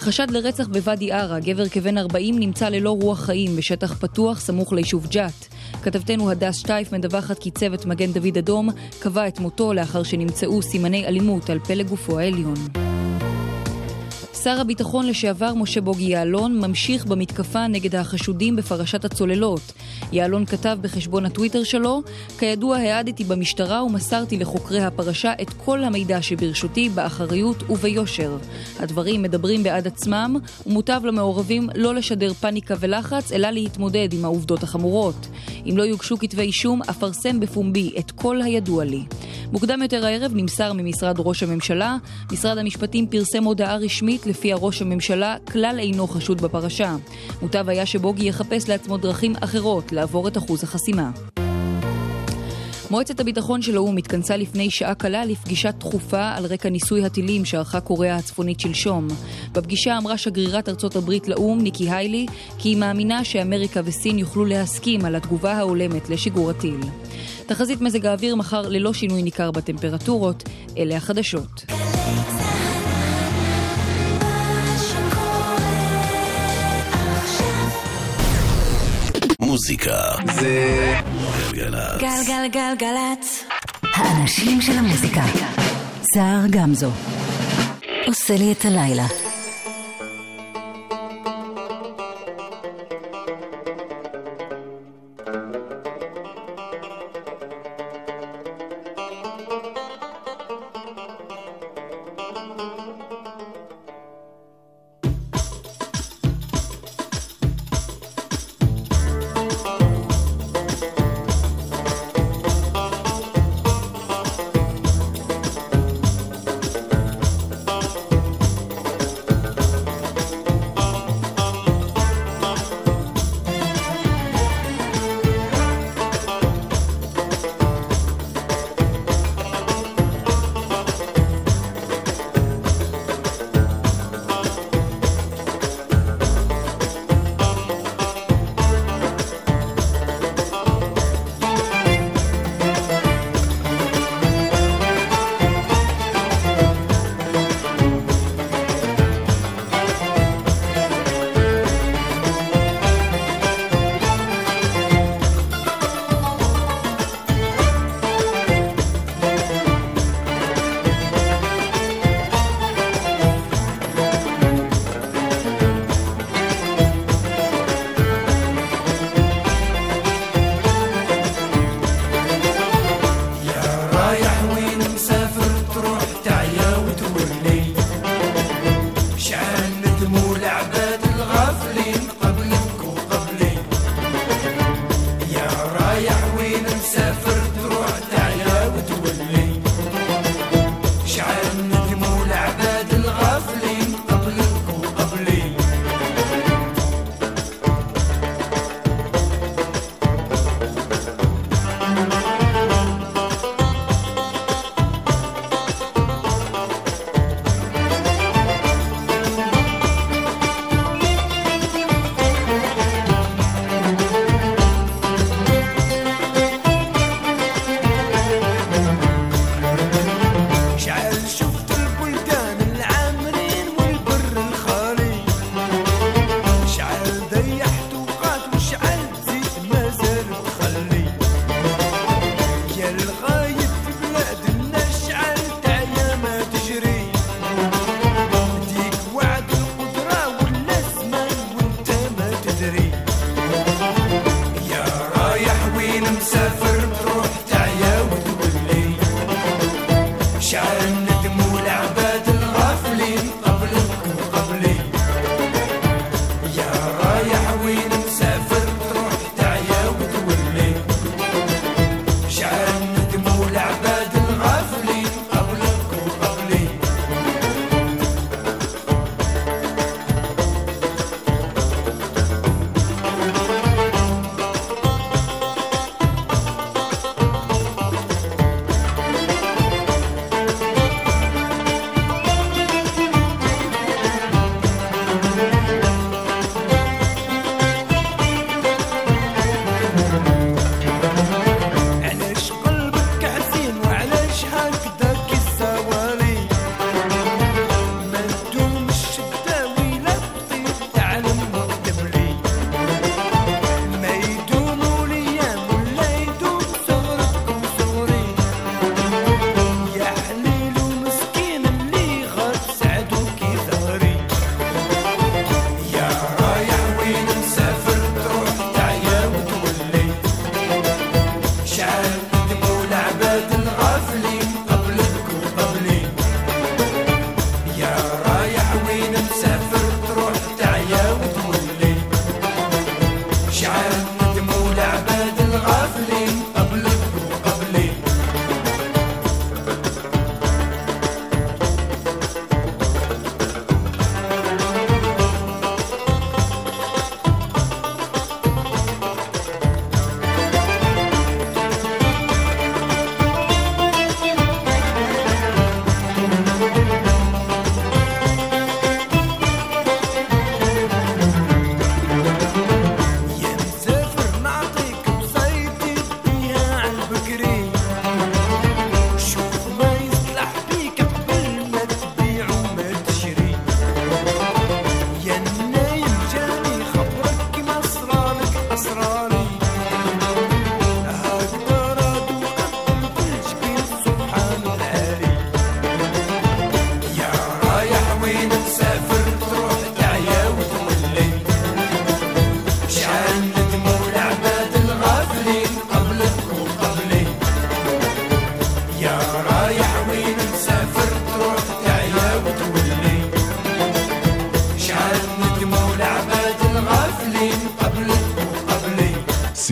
חשד לרצח בוואדי ערה, גבר כבן 40 נמצא ללא רוח חיים בשטח פתוח סמוך ליישוב ג'ת. כתבתנו הדס שטייף מדווחת כי צוות מגן דוד אדום קבע את מותו לאחר שנמצאו סימני אלימות על פלג גופו העליון. שר הביטחון לשעבר משה בוגי יעלון ממשיך במתקפה נגד החשודים בפרשת הצוללות. יעלון כתב בחשבון הטוויטר שלו, כידוע העדתי במשטרה ומסרתי לחוקרי הפרשה את כל המידע שברשותי באחריות וביושר. הדברים מדברים בעד עצמם, ומוטב למעורבים לא לשדר פניקה ולחץ, אלא להתמודד עם העובדות החמורות. אם לא יוגשו כתבי אישום, אפרסם בפומבי את כל הידוע לי. מוקדם יותר הערב נמסר ממשרד ראש הממשלה, משרד המשפטים פרסם הודעה רשמית לפיה ראש הממשלה כלל אינו חשוד בפרשה. מוטב היה שבוגי יחפש לעצמו דרכים אחרות לעבור את אחוז החסימה. מועצת הביטחון של האו"ם התכנסה לפני שעה קלה לפגישה דחופה על רקע ניסוי הטילים שערכה קוריאה הצפונית שלשום. בפגישה אמרה שגרירת ארצות הברית לאו"ם, ניקי היילי, כי היא מאמינה שאמריקה וסין יוכלו להסכים על התגובה ההולמת לשיגור הטיל. תחזית מזג האוויר מחר ללא שינוי ניכר בטמפרטורות, אלה החדשות. מוזיקה זה גלגלצ. גלגלגלגלצ. האנשים של המוזיקה. סער גמזו. עושה לי את הלילה.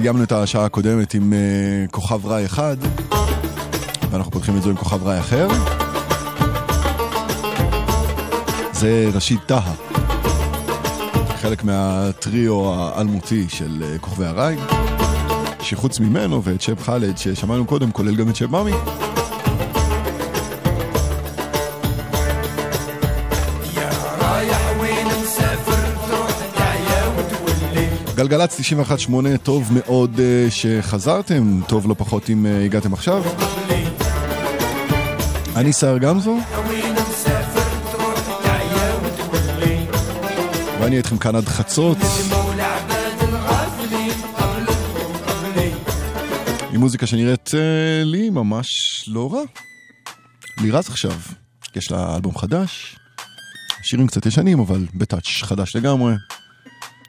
סיימנו את השעה הקודמת עם uh, כוכב רעי אחד, ואנחנו פותחים את זה עם כוכב רעי אחר. זה ראשית טהה, חלק מהטריו האלמותי של uh, כוכבי הרעי, שחוץ ממנו ואת שב חאלד ששמענו קודם, כולל גם את שב מאמי. גלגלצ 91.8, טוב מאוד uh, שחזרתם, טוב לא פחות אם uh, הגעתם עכשיו. אני סער גמזו, ואני איתכם כאן עד חצות. עם מוזיקה שנראית uh, לי ממש לא רע. לירז עכשיו, יש לה אלבום חדש, שירים קצת ישנים אבל בטאץ' חדש לגמרי.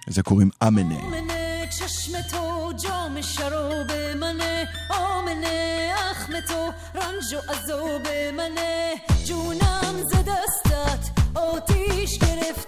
לזה קוראים אמנה. آمنه چشم تو جام شراب منه آمنه اخم تو رنج و عذاب منه جونم ز دستت آتیش گرفته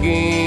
again.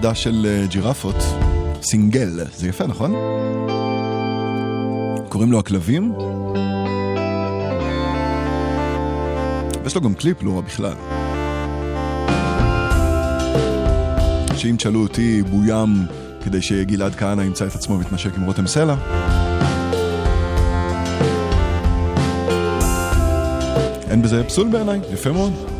חדש של אה, ג'ירפות. סינגל, זה יפה, נכון? קוראים לו הכלבים. ויש לו גם קליפ לא רע בכלל. שאם תשאלו אותי, בוים כדי שגלעד כהנא ימצא את עצמו מתנשק עם רותם סלע. אין בזה פסול בעיניי, יפה מאוד.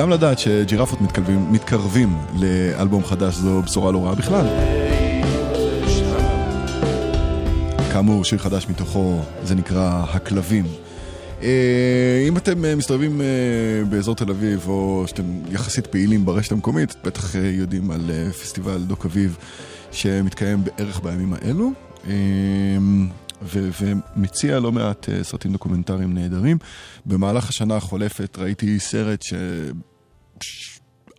וגם לדעת שג'ירפות מתקרבים, מתקרבים לאלבום חדש זו בשורה לא רעה בכלל. כאמור, שיר חדש מתוכו, זה נקרא הכלבים. אה, אם אתם אה, מסתובבים אה, באזור תל אביב, או שאתם יחסית פעילים ברשת המקומית, בטח יודעים על פסטיבל דוק אביב שמתקיים בערך בימים האלו. ו- ומציע לא מעט סרטים דוקומנטריים נהדרים. במהלך השנה החולפת ראיתי סרט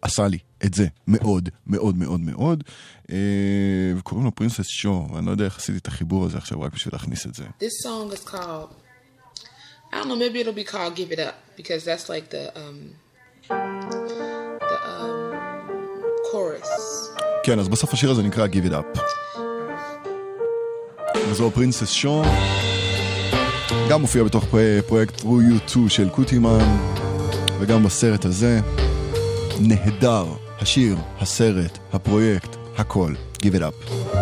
שעשה לי את זה מאוד, מאוד, מאוד, מאוד, אה, וקוראים לו פרינסס שו, ואני לא יודע איך עשיתי את החיבור הזה עכשיו רק בשביל להכניס את זה. This song is called. I don't know. Maybe it'll be called "Give It Up" because that's like the um, the um, chorus. כן, אז בסוף השיר הזה נקרא Give It Up. וזו פרינסס שו, גם מופיע בתוך פרו- פרויקט Through You 2 של קוטימן, וגם בסרט הזה. נהדר, השיר, הסרט, הפרויקט, הכל. Give It Up.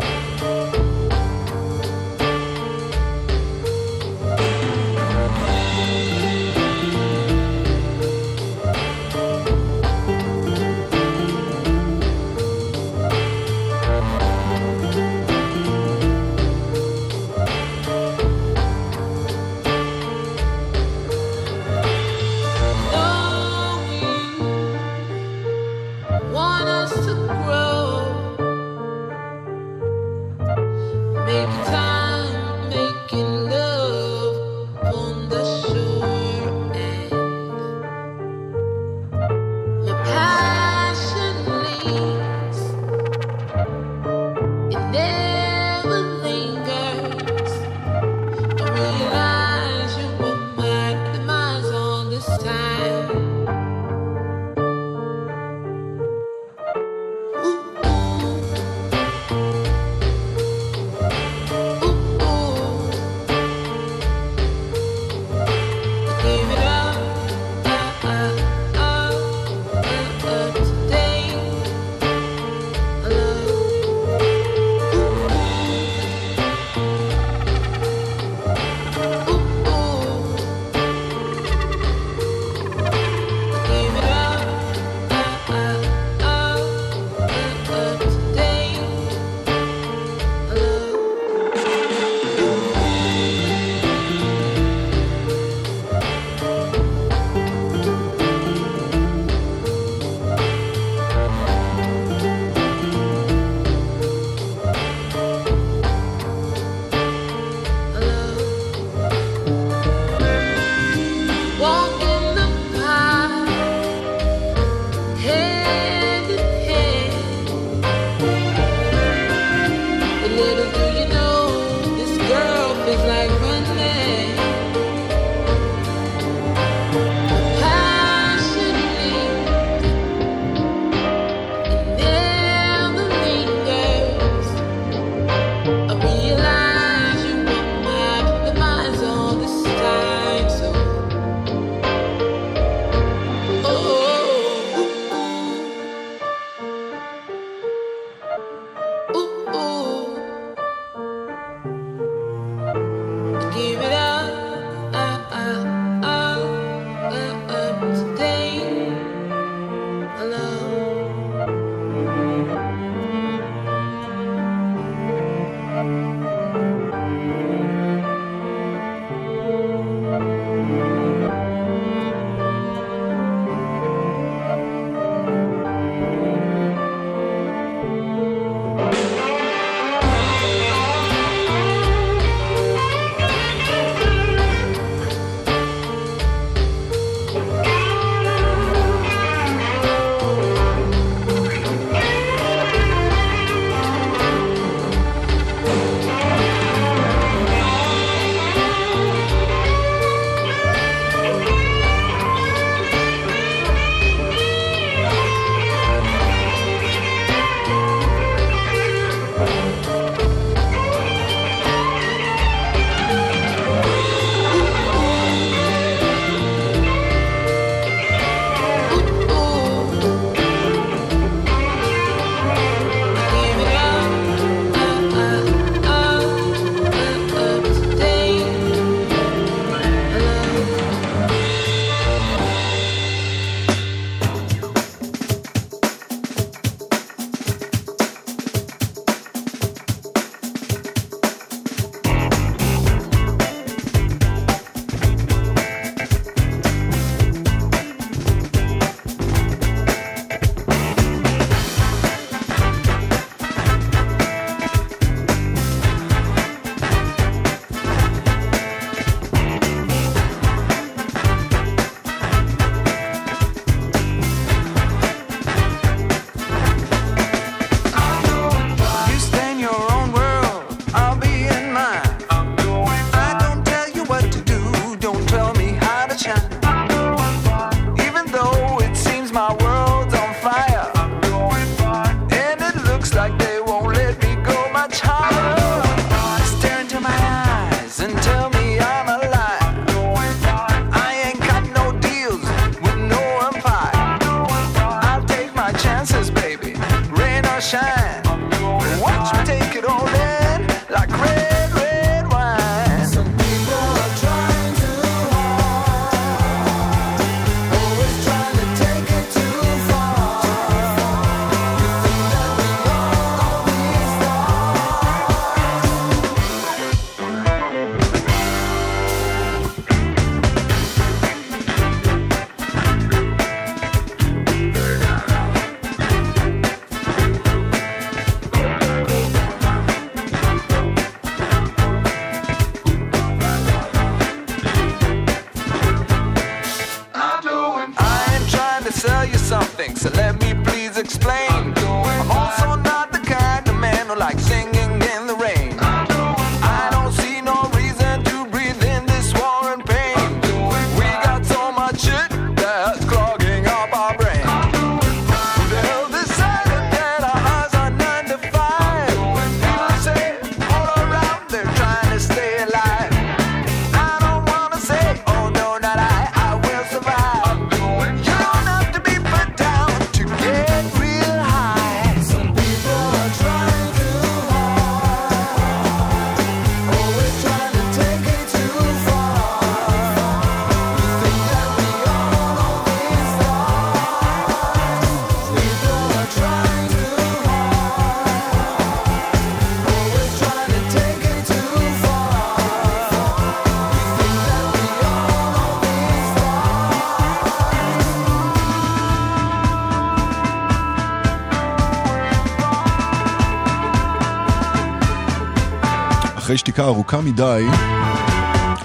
אחרי שתיקה ארוכה מדי,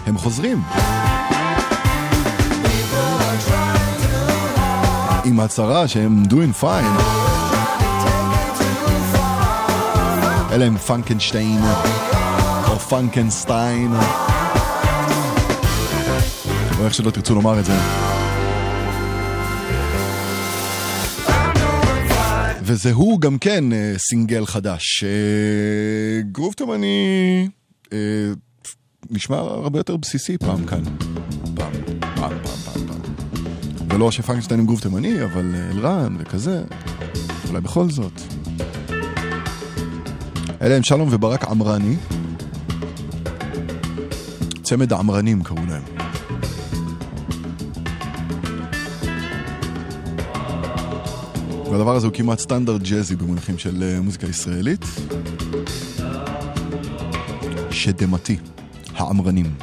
הם חוזרים. עם הצהרה שהם doing fine. אלה הם פנקנשטיין, או פנקנסטיין, או איך שלא תרצו לומר את זה. וזהו גם כן אה, סינגל חדש. אה, גרוב תימני אה, נשמע הרבה יותר בסיסי פעם כאן. פעם, פעם, פעם, פעם, פעם. ולא שפנקשטיין עם גרוב תימני, אבל אלרן וכזה, אולי בכל זאת. אלה הם שלום וברק עמרני. צמד העמרנים קראו להם. והדבר הזה הוא כמעט סטנדרט ג'אזי במונחים של אה, מוזיקה ישראלית. שדמתי, העמרנים.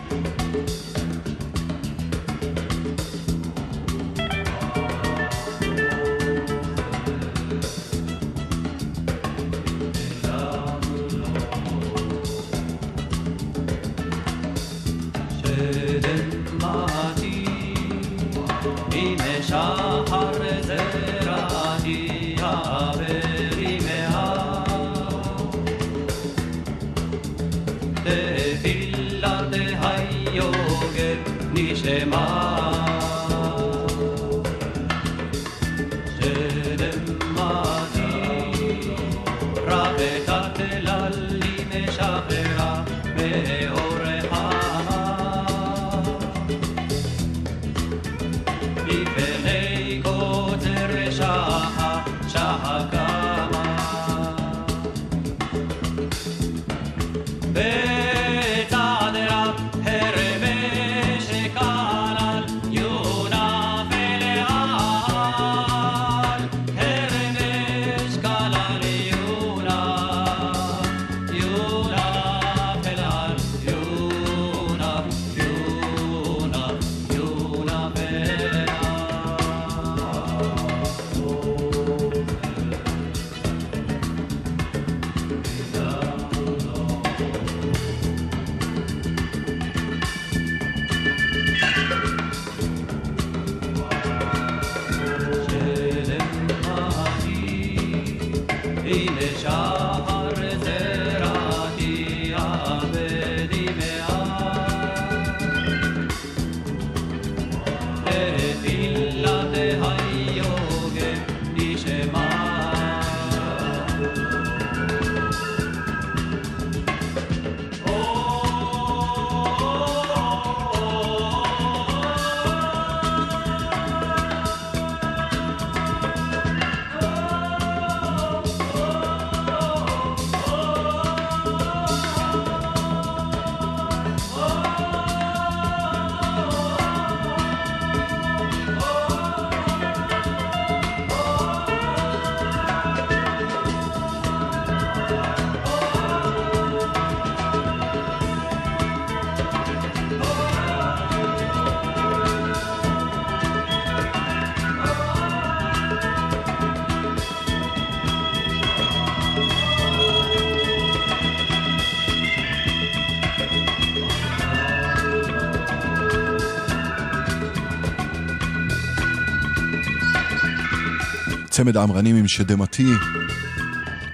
צמד העמרנים עם שדמתי,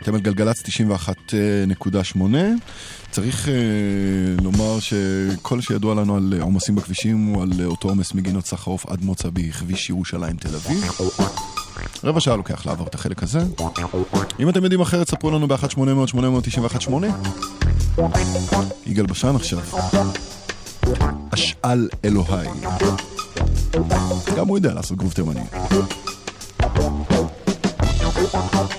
צמד גלגלצ 91.8. צריך uh, לומר שכל שידוע לנו על אה, עומסים בכבישים הוא על אה, אותו עומס מגינות סחרוף עד מוצא בכביש ירושלים תל אביב. רבע שעה לוקח לעבור את החלק הזה. אם אתם יודעים אחרת, ספרו לנו ב-1-800-891-8. יגאל בשן עכשיו. אשאל אלוהי. גם הוא יודע לעשות גרוב תימני. Thank you.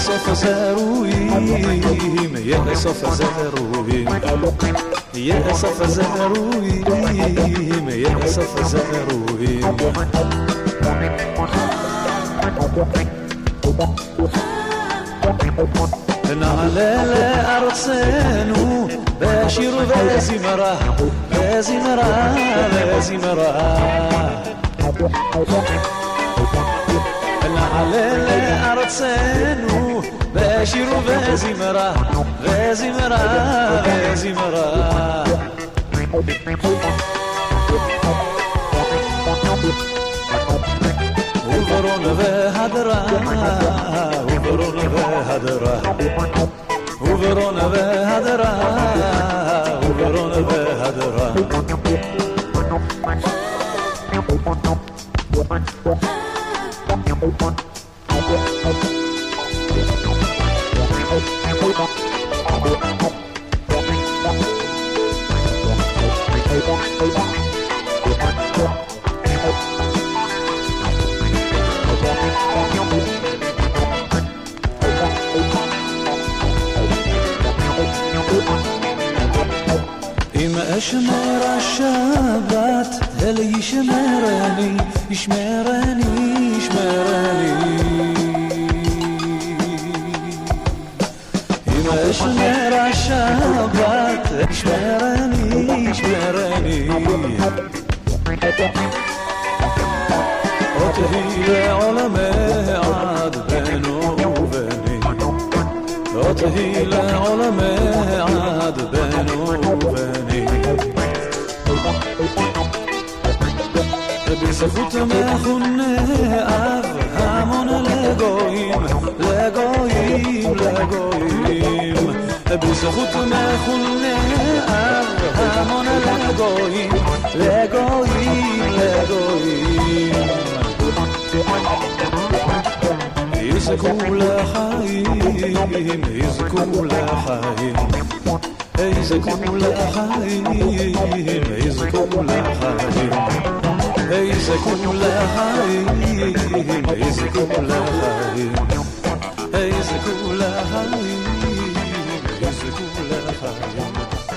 سوف زارويم يا سوف زارويم يا سوف زارويم يا سوف زارويم نعلى أرسانو باشر بازي مرا. بازي مرا. بازي مرا. على الأرض سانو باشر بازي مرا بازي مرا بازي مرا وبرون بهدرا وبرون بهدرا وبرون بهدرا وبرون بهدرا לחיים, לחיים. יזכו לחיים, יזכו לחיים. יזכו לחיים, יזכו לחיים. יזכו לחיים, יזכו לחיים.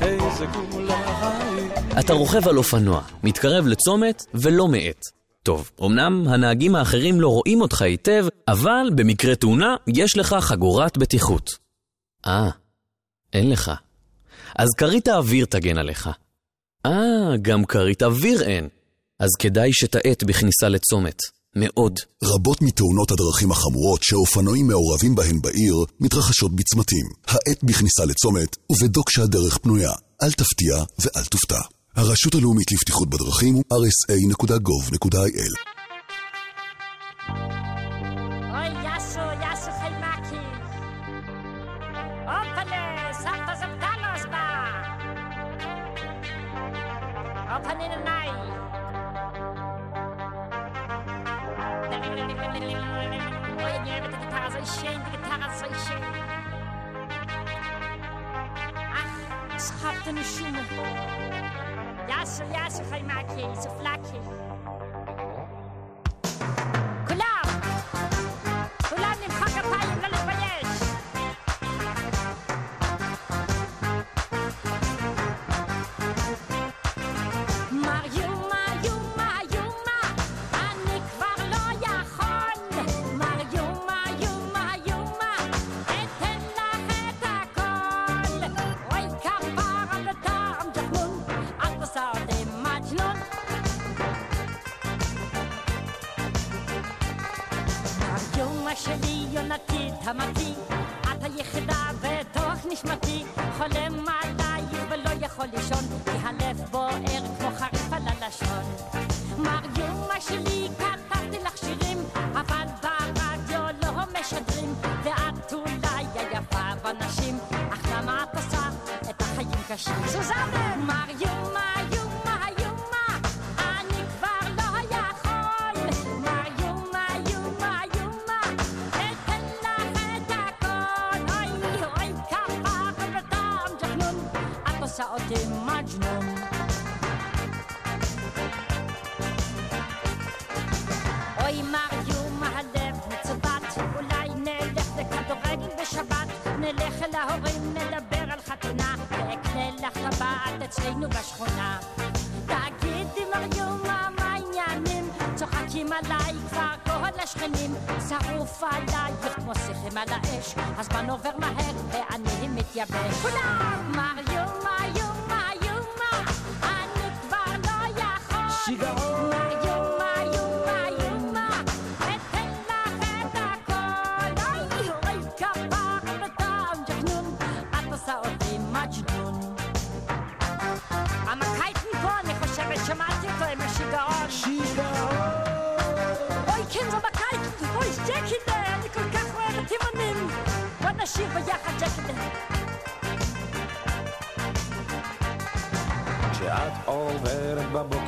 יזכו לחיים. אתה רוכב על אופנוע, מתקרב לצומת ולא מאט. טוב, אמנם הנהגים האחרים לא רואים אותך היטב, אבל במקרה תאונה יש לך חגורת בטיחות. אה, אין לך. אז כרית האוויר תגן עליך. אה, גם כרית אוויר אין. אז כדאי שתאט בכניסה לצומת. מאוד. רבות מתאונות הדרכים החמורות שאופנועים מעורבים בהן בעיר מתרחשות בצמתים. האט בכניסה לצומת ובדוק שהדרך פנויה. אל תפתיע ואל תופתע. הרשות הלאומית לבטיחות בדרכים הוא rsa.gov.il gitarrer så schön. Ach, schab Jassen, jassen, ga je maken, zo een vlakje. שרוף עלייך כמו שיחים על האש, הזמן עובר מהר ואני מתייבש. כולם!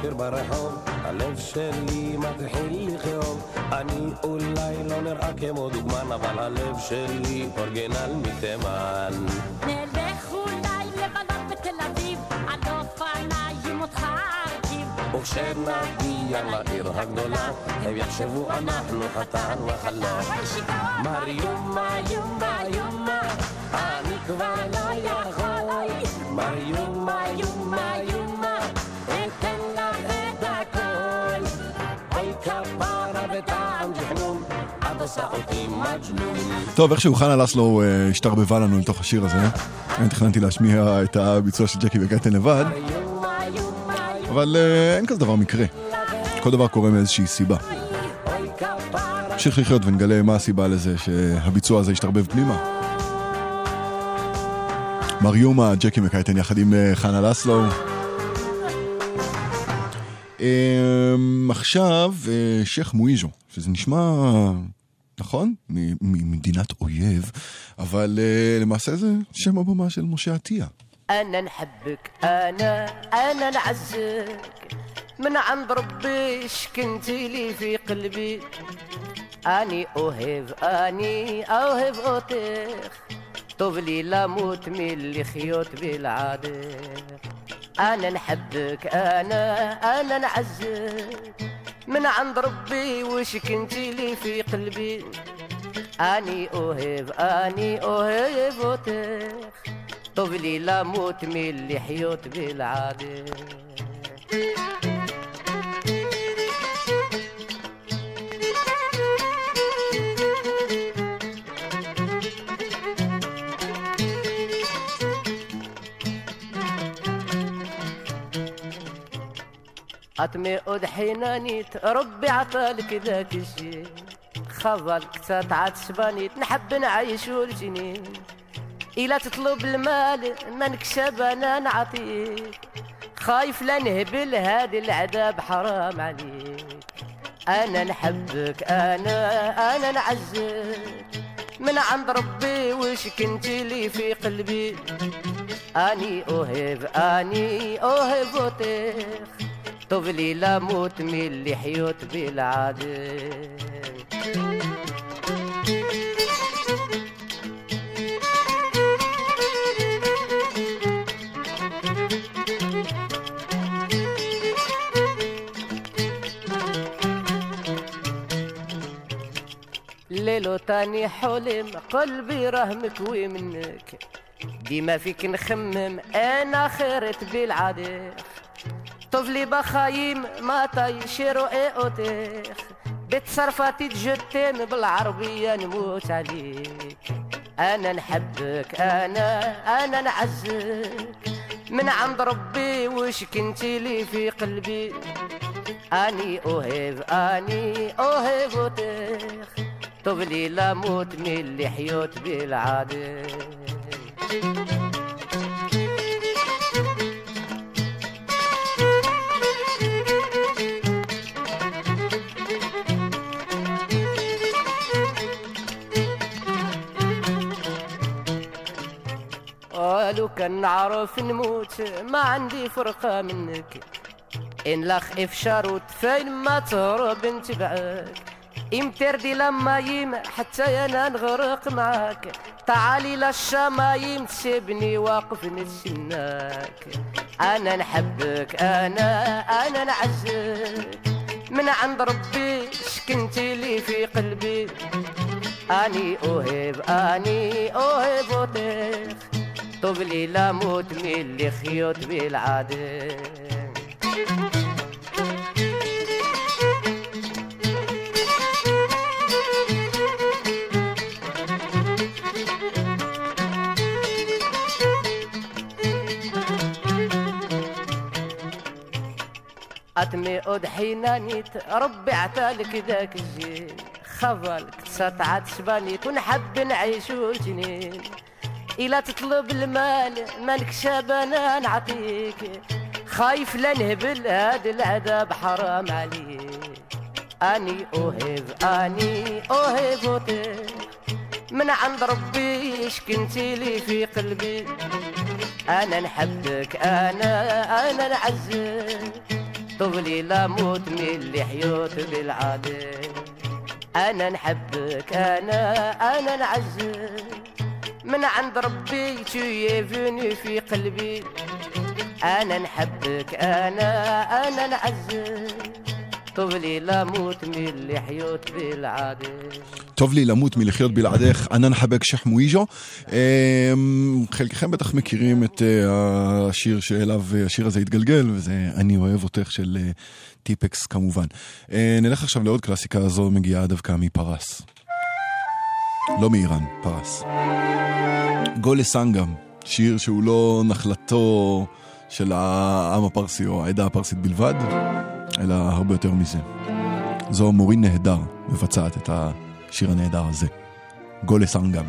בבוקר ברחוב, הלב שלי מתחיל לכאוב. אני אולי לא נראה כמו דוגמן, אבל הלב שלי אורגינל מתימן. נלך אולי לבלות בתל אביב, על אופניים אותך ארכיב. וכשנגיע לעיר הגדולה, הם יחשבו אנחנו חתן וחלה. מריומה, יומה, יומה, אני כבר לא טוב, איכשהו חנה לסלו אה, השתרבבה לנו לתוך השיר הזה. אני תכננתי להשמיע את הביצוע של ג'קי וגייטן לבד, אבל אה, אין כזה דבר מקרה. כל דבר קורה מאיזושהי סיבה. נמשיך לחיות ונגלה מה הסיבה לזה שהביצוע הזה השתרבב פנימה. מריומה, ג'קי מקייטן יחד עם אה, חנה לסלו. אמ, עכשיו שייח' מואיז'ו, שזה נשמע נכון? מ- ממדינת אויב, אבל אה, למעשה זה שם הבמה של משה עטיה. انا نحبك انا انا نعزك من عند ربي شكنتي لي في قلبي اني اوهب اني اوهب اوتيخ طوب لي لا موت من اللي خيوت بالعادق انا نحبك انا انا نعزك من عند ربي وشكنتي لي في قلبي؟ أني اوهب أني اوهب اوتيخ طوب لي لا موت من اللي حيوت بالعادة أطمئ حينانيت ربي عطالك ذاك الشي خبرك تتعاد سبانيت نحب نعيش والجنين إلا تطلب المال ما نكسب أنا نعطيك. خايف لا نهبل هذه العذاب حرام عليك. أنا نحبك أنا أنا نعزك. من عند ربي وش كنت لي في قلبي؟ أني أوهب أني أوهب وطيخ. طب لي لا موت من اللي حيوت بالعادة ليلو تاني حلم قلبي راه مكوي منك ديما فيك نخمم أنا خيرت بالعادة طفلي بخايم ما طيشيرو اي اوتيخ بتصرفاتي تجتين بالعربية نموت عليك أنا نحبك أنا أنا نعزك من عند ربي وش كنتي لي في قلبي اني اوهب اني اوهب اوتيخ طب لي لا موت من اللي حيوت بالعادة لو كان نعرف نموت. ما عندي فرقة منك. إن لا إفشار شر وتفايل ما تهرب نتبعك امتردي لما يم حتى أنا نغرق معاك. تعالي للشمايم تسيبني واقف نتسناك. أنا نحبك أنا أنا نعزك. من عند ربي شكنتي لي في قلبي. أني أهب أني أهب وطيخ. طب لي لا موت من اللي خيوط بالعاده أتمي قد حينانيت ربي عتالك ذاك الجيل. خفلك تسطعت شبانيت ونحب نعيشو جنين إلا تطلب المال مالك شابانا نعطيك. خايف لا نهبل هاد العذاب حرام عليك. أني أوهب أني أوهبتك من عند ربي كنتي لي في قلبي. أنا نحبك أنا أنا نعزك. طولي لا موت من اللي حيوت بالعادة. أنا نحبك أنا أنا نعزك. من عند ربي تشيفني في قلبي أنا نحبك أنا أنا نعزك طولي لا موت من اللي حيوت بالعادة טוב לי למות מלחיות בלעדך, ענן חבק שחמואיז'ו. אמ, חלקכם בטח מכירים את אה, השיר שאליו אה, השיר הזה התגלגל, וזה אני אוהב אותך של אה, טיפקס כמובן. אה, נלך עכשיו לעוד קלאסיקה, הזו מגיעה דווקא מפרס. לא מאיראן, פרס. גולה סנגם, שיר שהוא לא נחלתו של העם הפרסי או העדה הפרסית בלבד, אלא הרבה יותר מזה. זו מורין נהדר מבצעת את השיר הנהדר הזה. גולה סנגם.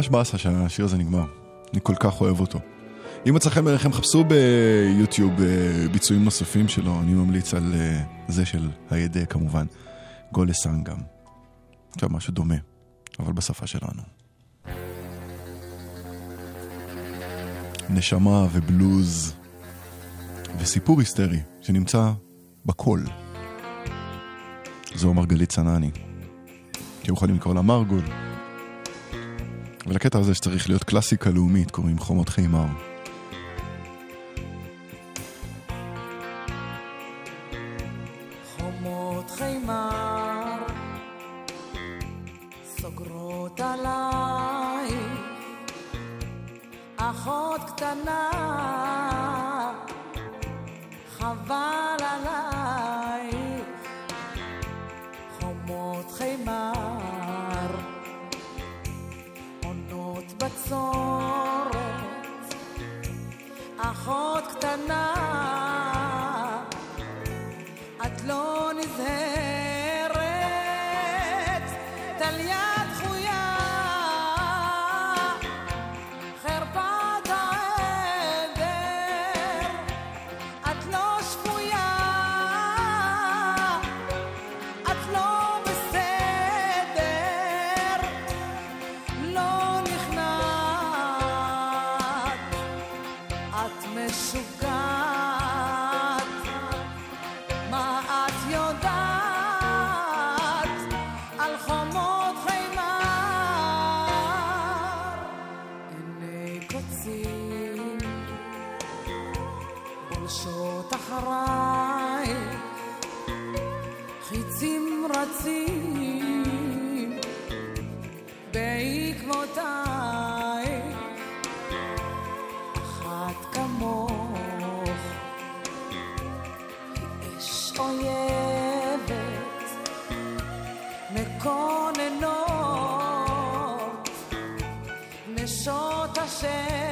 ממש באסה שהשיר הזה נגמר. אני כל כך אוהב אותו. אם מצא חן בעיניכם, חפשו ביוטיוב אה, ביצועים נוספים שלו, אני ממליץ על אה, זה של הידה כמובן. גולסן גם. עכשיו משהו דומה, אבל בשפה שלנו. נשמה ובלוז וסיפור היסטרי שנמצא בכל. זו מרגלית צנעני. אתם יכולים לקרוא לה מרגול. ולקטע הזה שצריך להיות קלאסיקה לאומית קוראים חומות חימר. רצים בעקבותיי, אחת כמוך אש אויבת מקוננות נשות השבט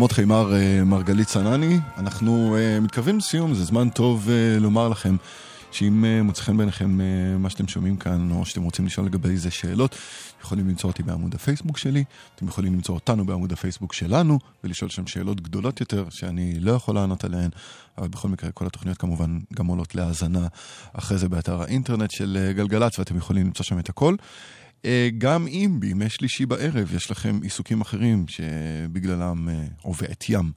חומות חימר אה, מרגלית צנני, אנחנו אה, מתקרבים לסיום, זה זמן טוב אה, לומר לכם שאם מוצא חן בעיניכם מה שאתם שומעים כאן, או שאתם רוצים לשאול לגבי זה שאלות, יכולים למצוא אותי בעמוד הפייסבוק שלי, אתם יכולים למצוא אותנו בעמוד הפייסבוק שלנו, ולשאול שם שאלות גדולות יותר, שאני לא יכול לענות עליהן, אבל בכל מקרה, כל התוכניות כמובן גם עולות להאזנה אחרי זה באתר האינטרנט של גלגלצ, ואתם יכולים למצוא שם את הכל. אה, גם אם בימי שלישי בערב יש לכם עיסוקים אחרים שבגללם, אה, או ואת ים,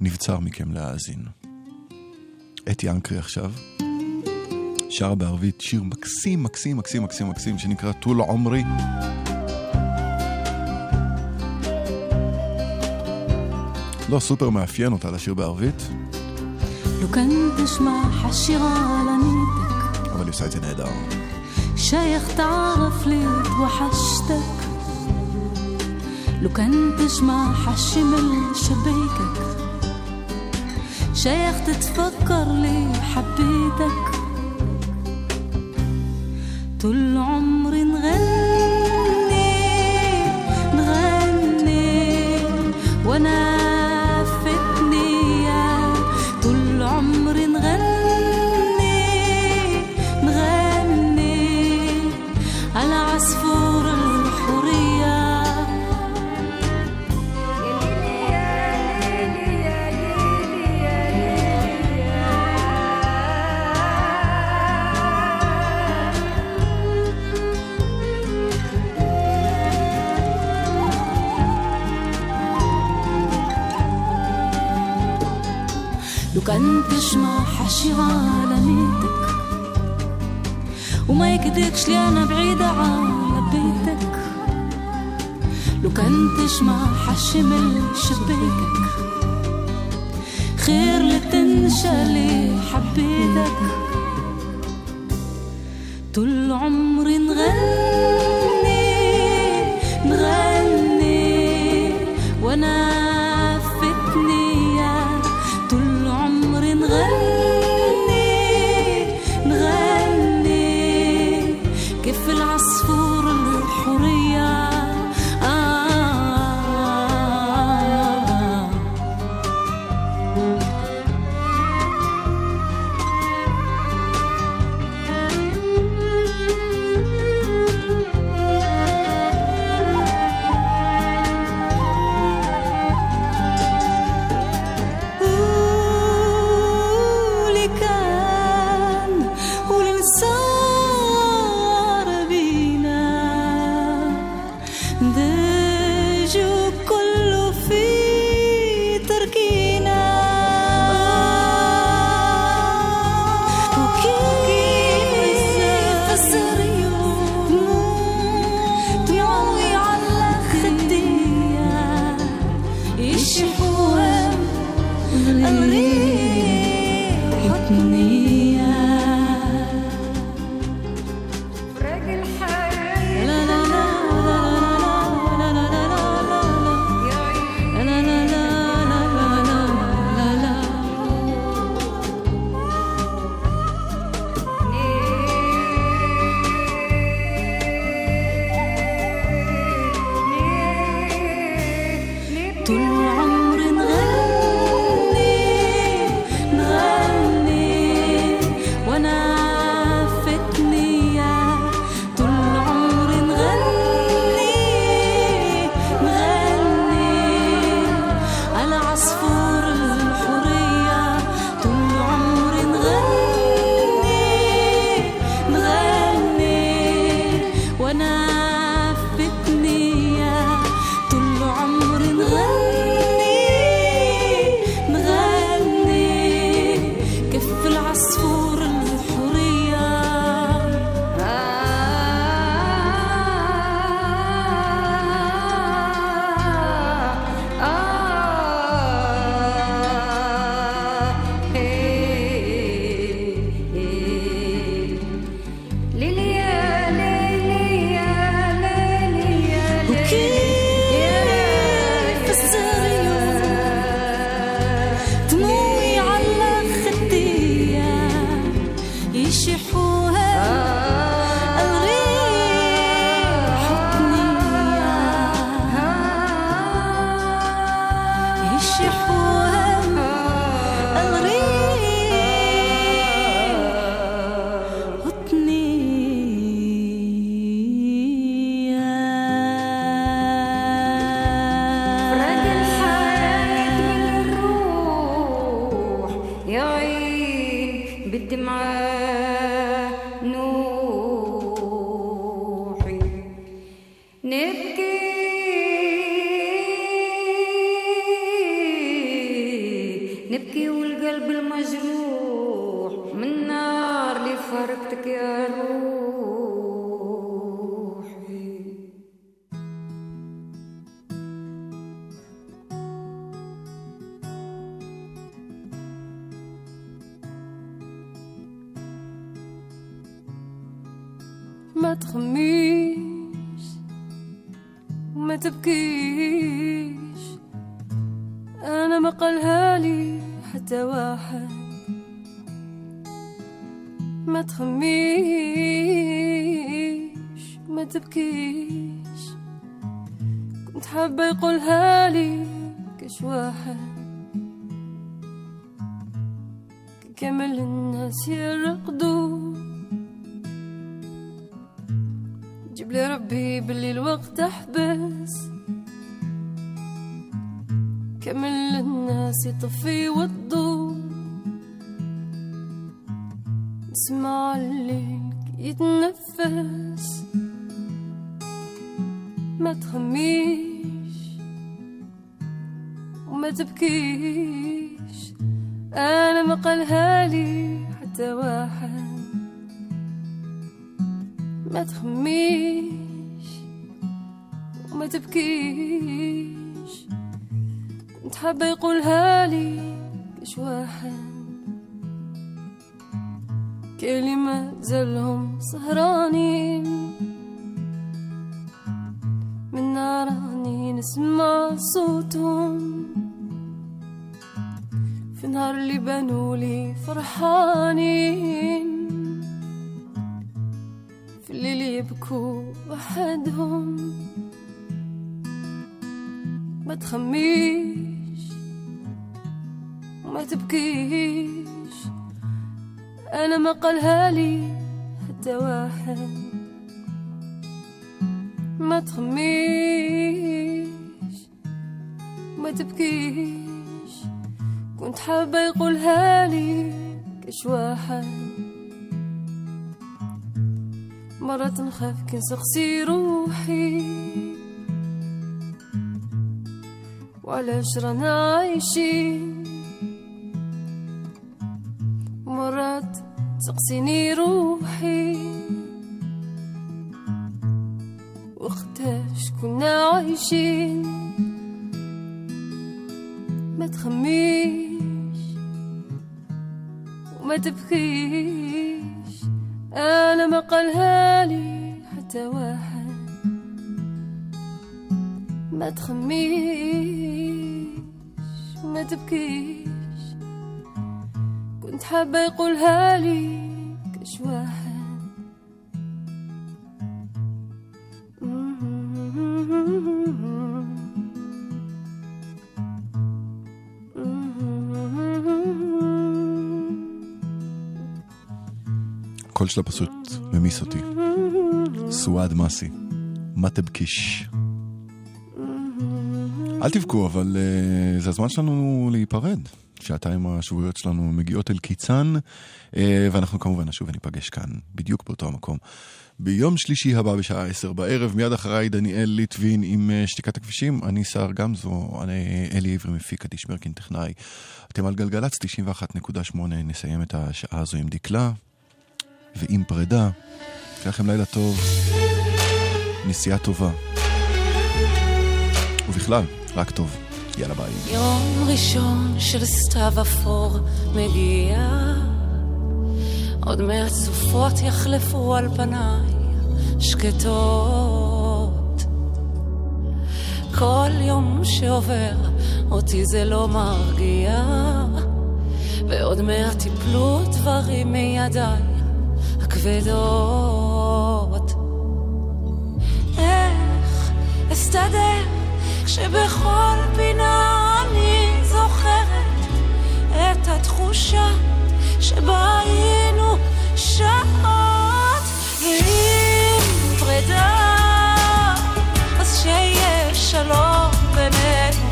נבצר מכם להאזין. את ינקרי עכשיו, שר בערבית שיר מקסים, מקסים, מקסים, מקסים, מקסים, שנקרא טול עומרי. לא סופר מאפיין אותה לשיר בערבית. לא כן אבל היא עושה את זה נהדר. שייך תערף לי توحشتك لو كان تسمع حشمل شبيكك شيخ تتفكر ليه حبيتك. طول عمري نغني نغني وأنا لو كان تسمع حشي على نيتك وما يكدكش لي أنا بعيدة على بيتك. لو كان تسمع حشي من شبيكك خير لتنشى لي حبيتك. طول عمري نغني نغني وأنا لكن سقسي روحي. ولا رانا عايشين مرات سقسيني روحي. وقتاش كنا عايشين ما تخميش وما تبكيش. أنا ما قالهالي حتى واحد ما تخميش وما تبكيش كنت حابة يقولها لي كش واحد הקול שלה פשוט ממיס אותי. סואד מסי, מה תבקיש? אל תבכו, אבל uh, זה הזמן שלנו להיפרד. שעתיים השבועיות שלנו מגיעות אל קיצן, uh, ואנחנו כמובן נשוב וניפגש כאן, בדיוק באותו המקום. ביום שלישי הבא בשעה עשר בערב, מיד אחריי דניאל ליטבין עם uh, שתיקת הכבישים, אני סער גמזו, אני אלי עברי מפיק, עדי שמרקין טכנאי. אתם על גלגלצ 91.8, נסיים את השעה הזו עם דקלה ועם פרידה. שיהיה לכם לילה טוב, נסיעה טובה. ובכלל, רק טוב. יאללה ביי. יום ראשון של סתיו אפור מגיע, עוד מעט סופות יחלפו על פניי שקטות. כל יום שעובר אותי זה לא מרגיע, ועוד מעט תיפלו דברים מידיי הכבדות. איך אסתדר כשבכל פינה אני זוכרת את התחושה שבה היינו שעות? ואם פרידה אז שיהיה שלום בינינו.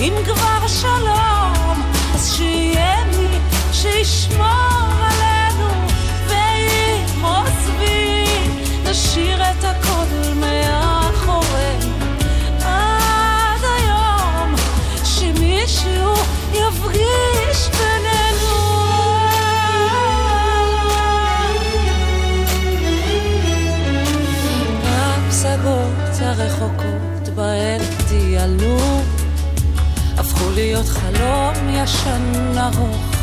אם כבר שלום אז שיהיה מי תשאיר את הכותל מאחורי. עד היום שמישהו יפגיש בינינו. הפסגות הרחוקות בהן טיילו הפכו להיות חלום ישן ארוך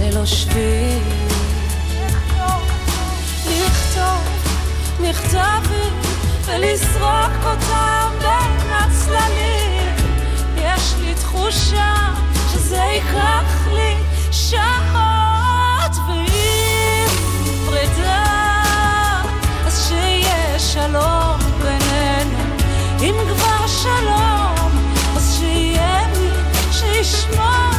ללא שביל. נכתבים ולסרוק אותם בין הצללים. יש לי תחושה שזה ייקח לי שעות ואם פרידה אז שיהיה שלום בינינו. אם כבר שלום אז שיהיה מי שישמור.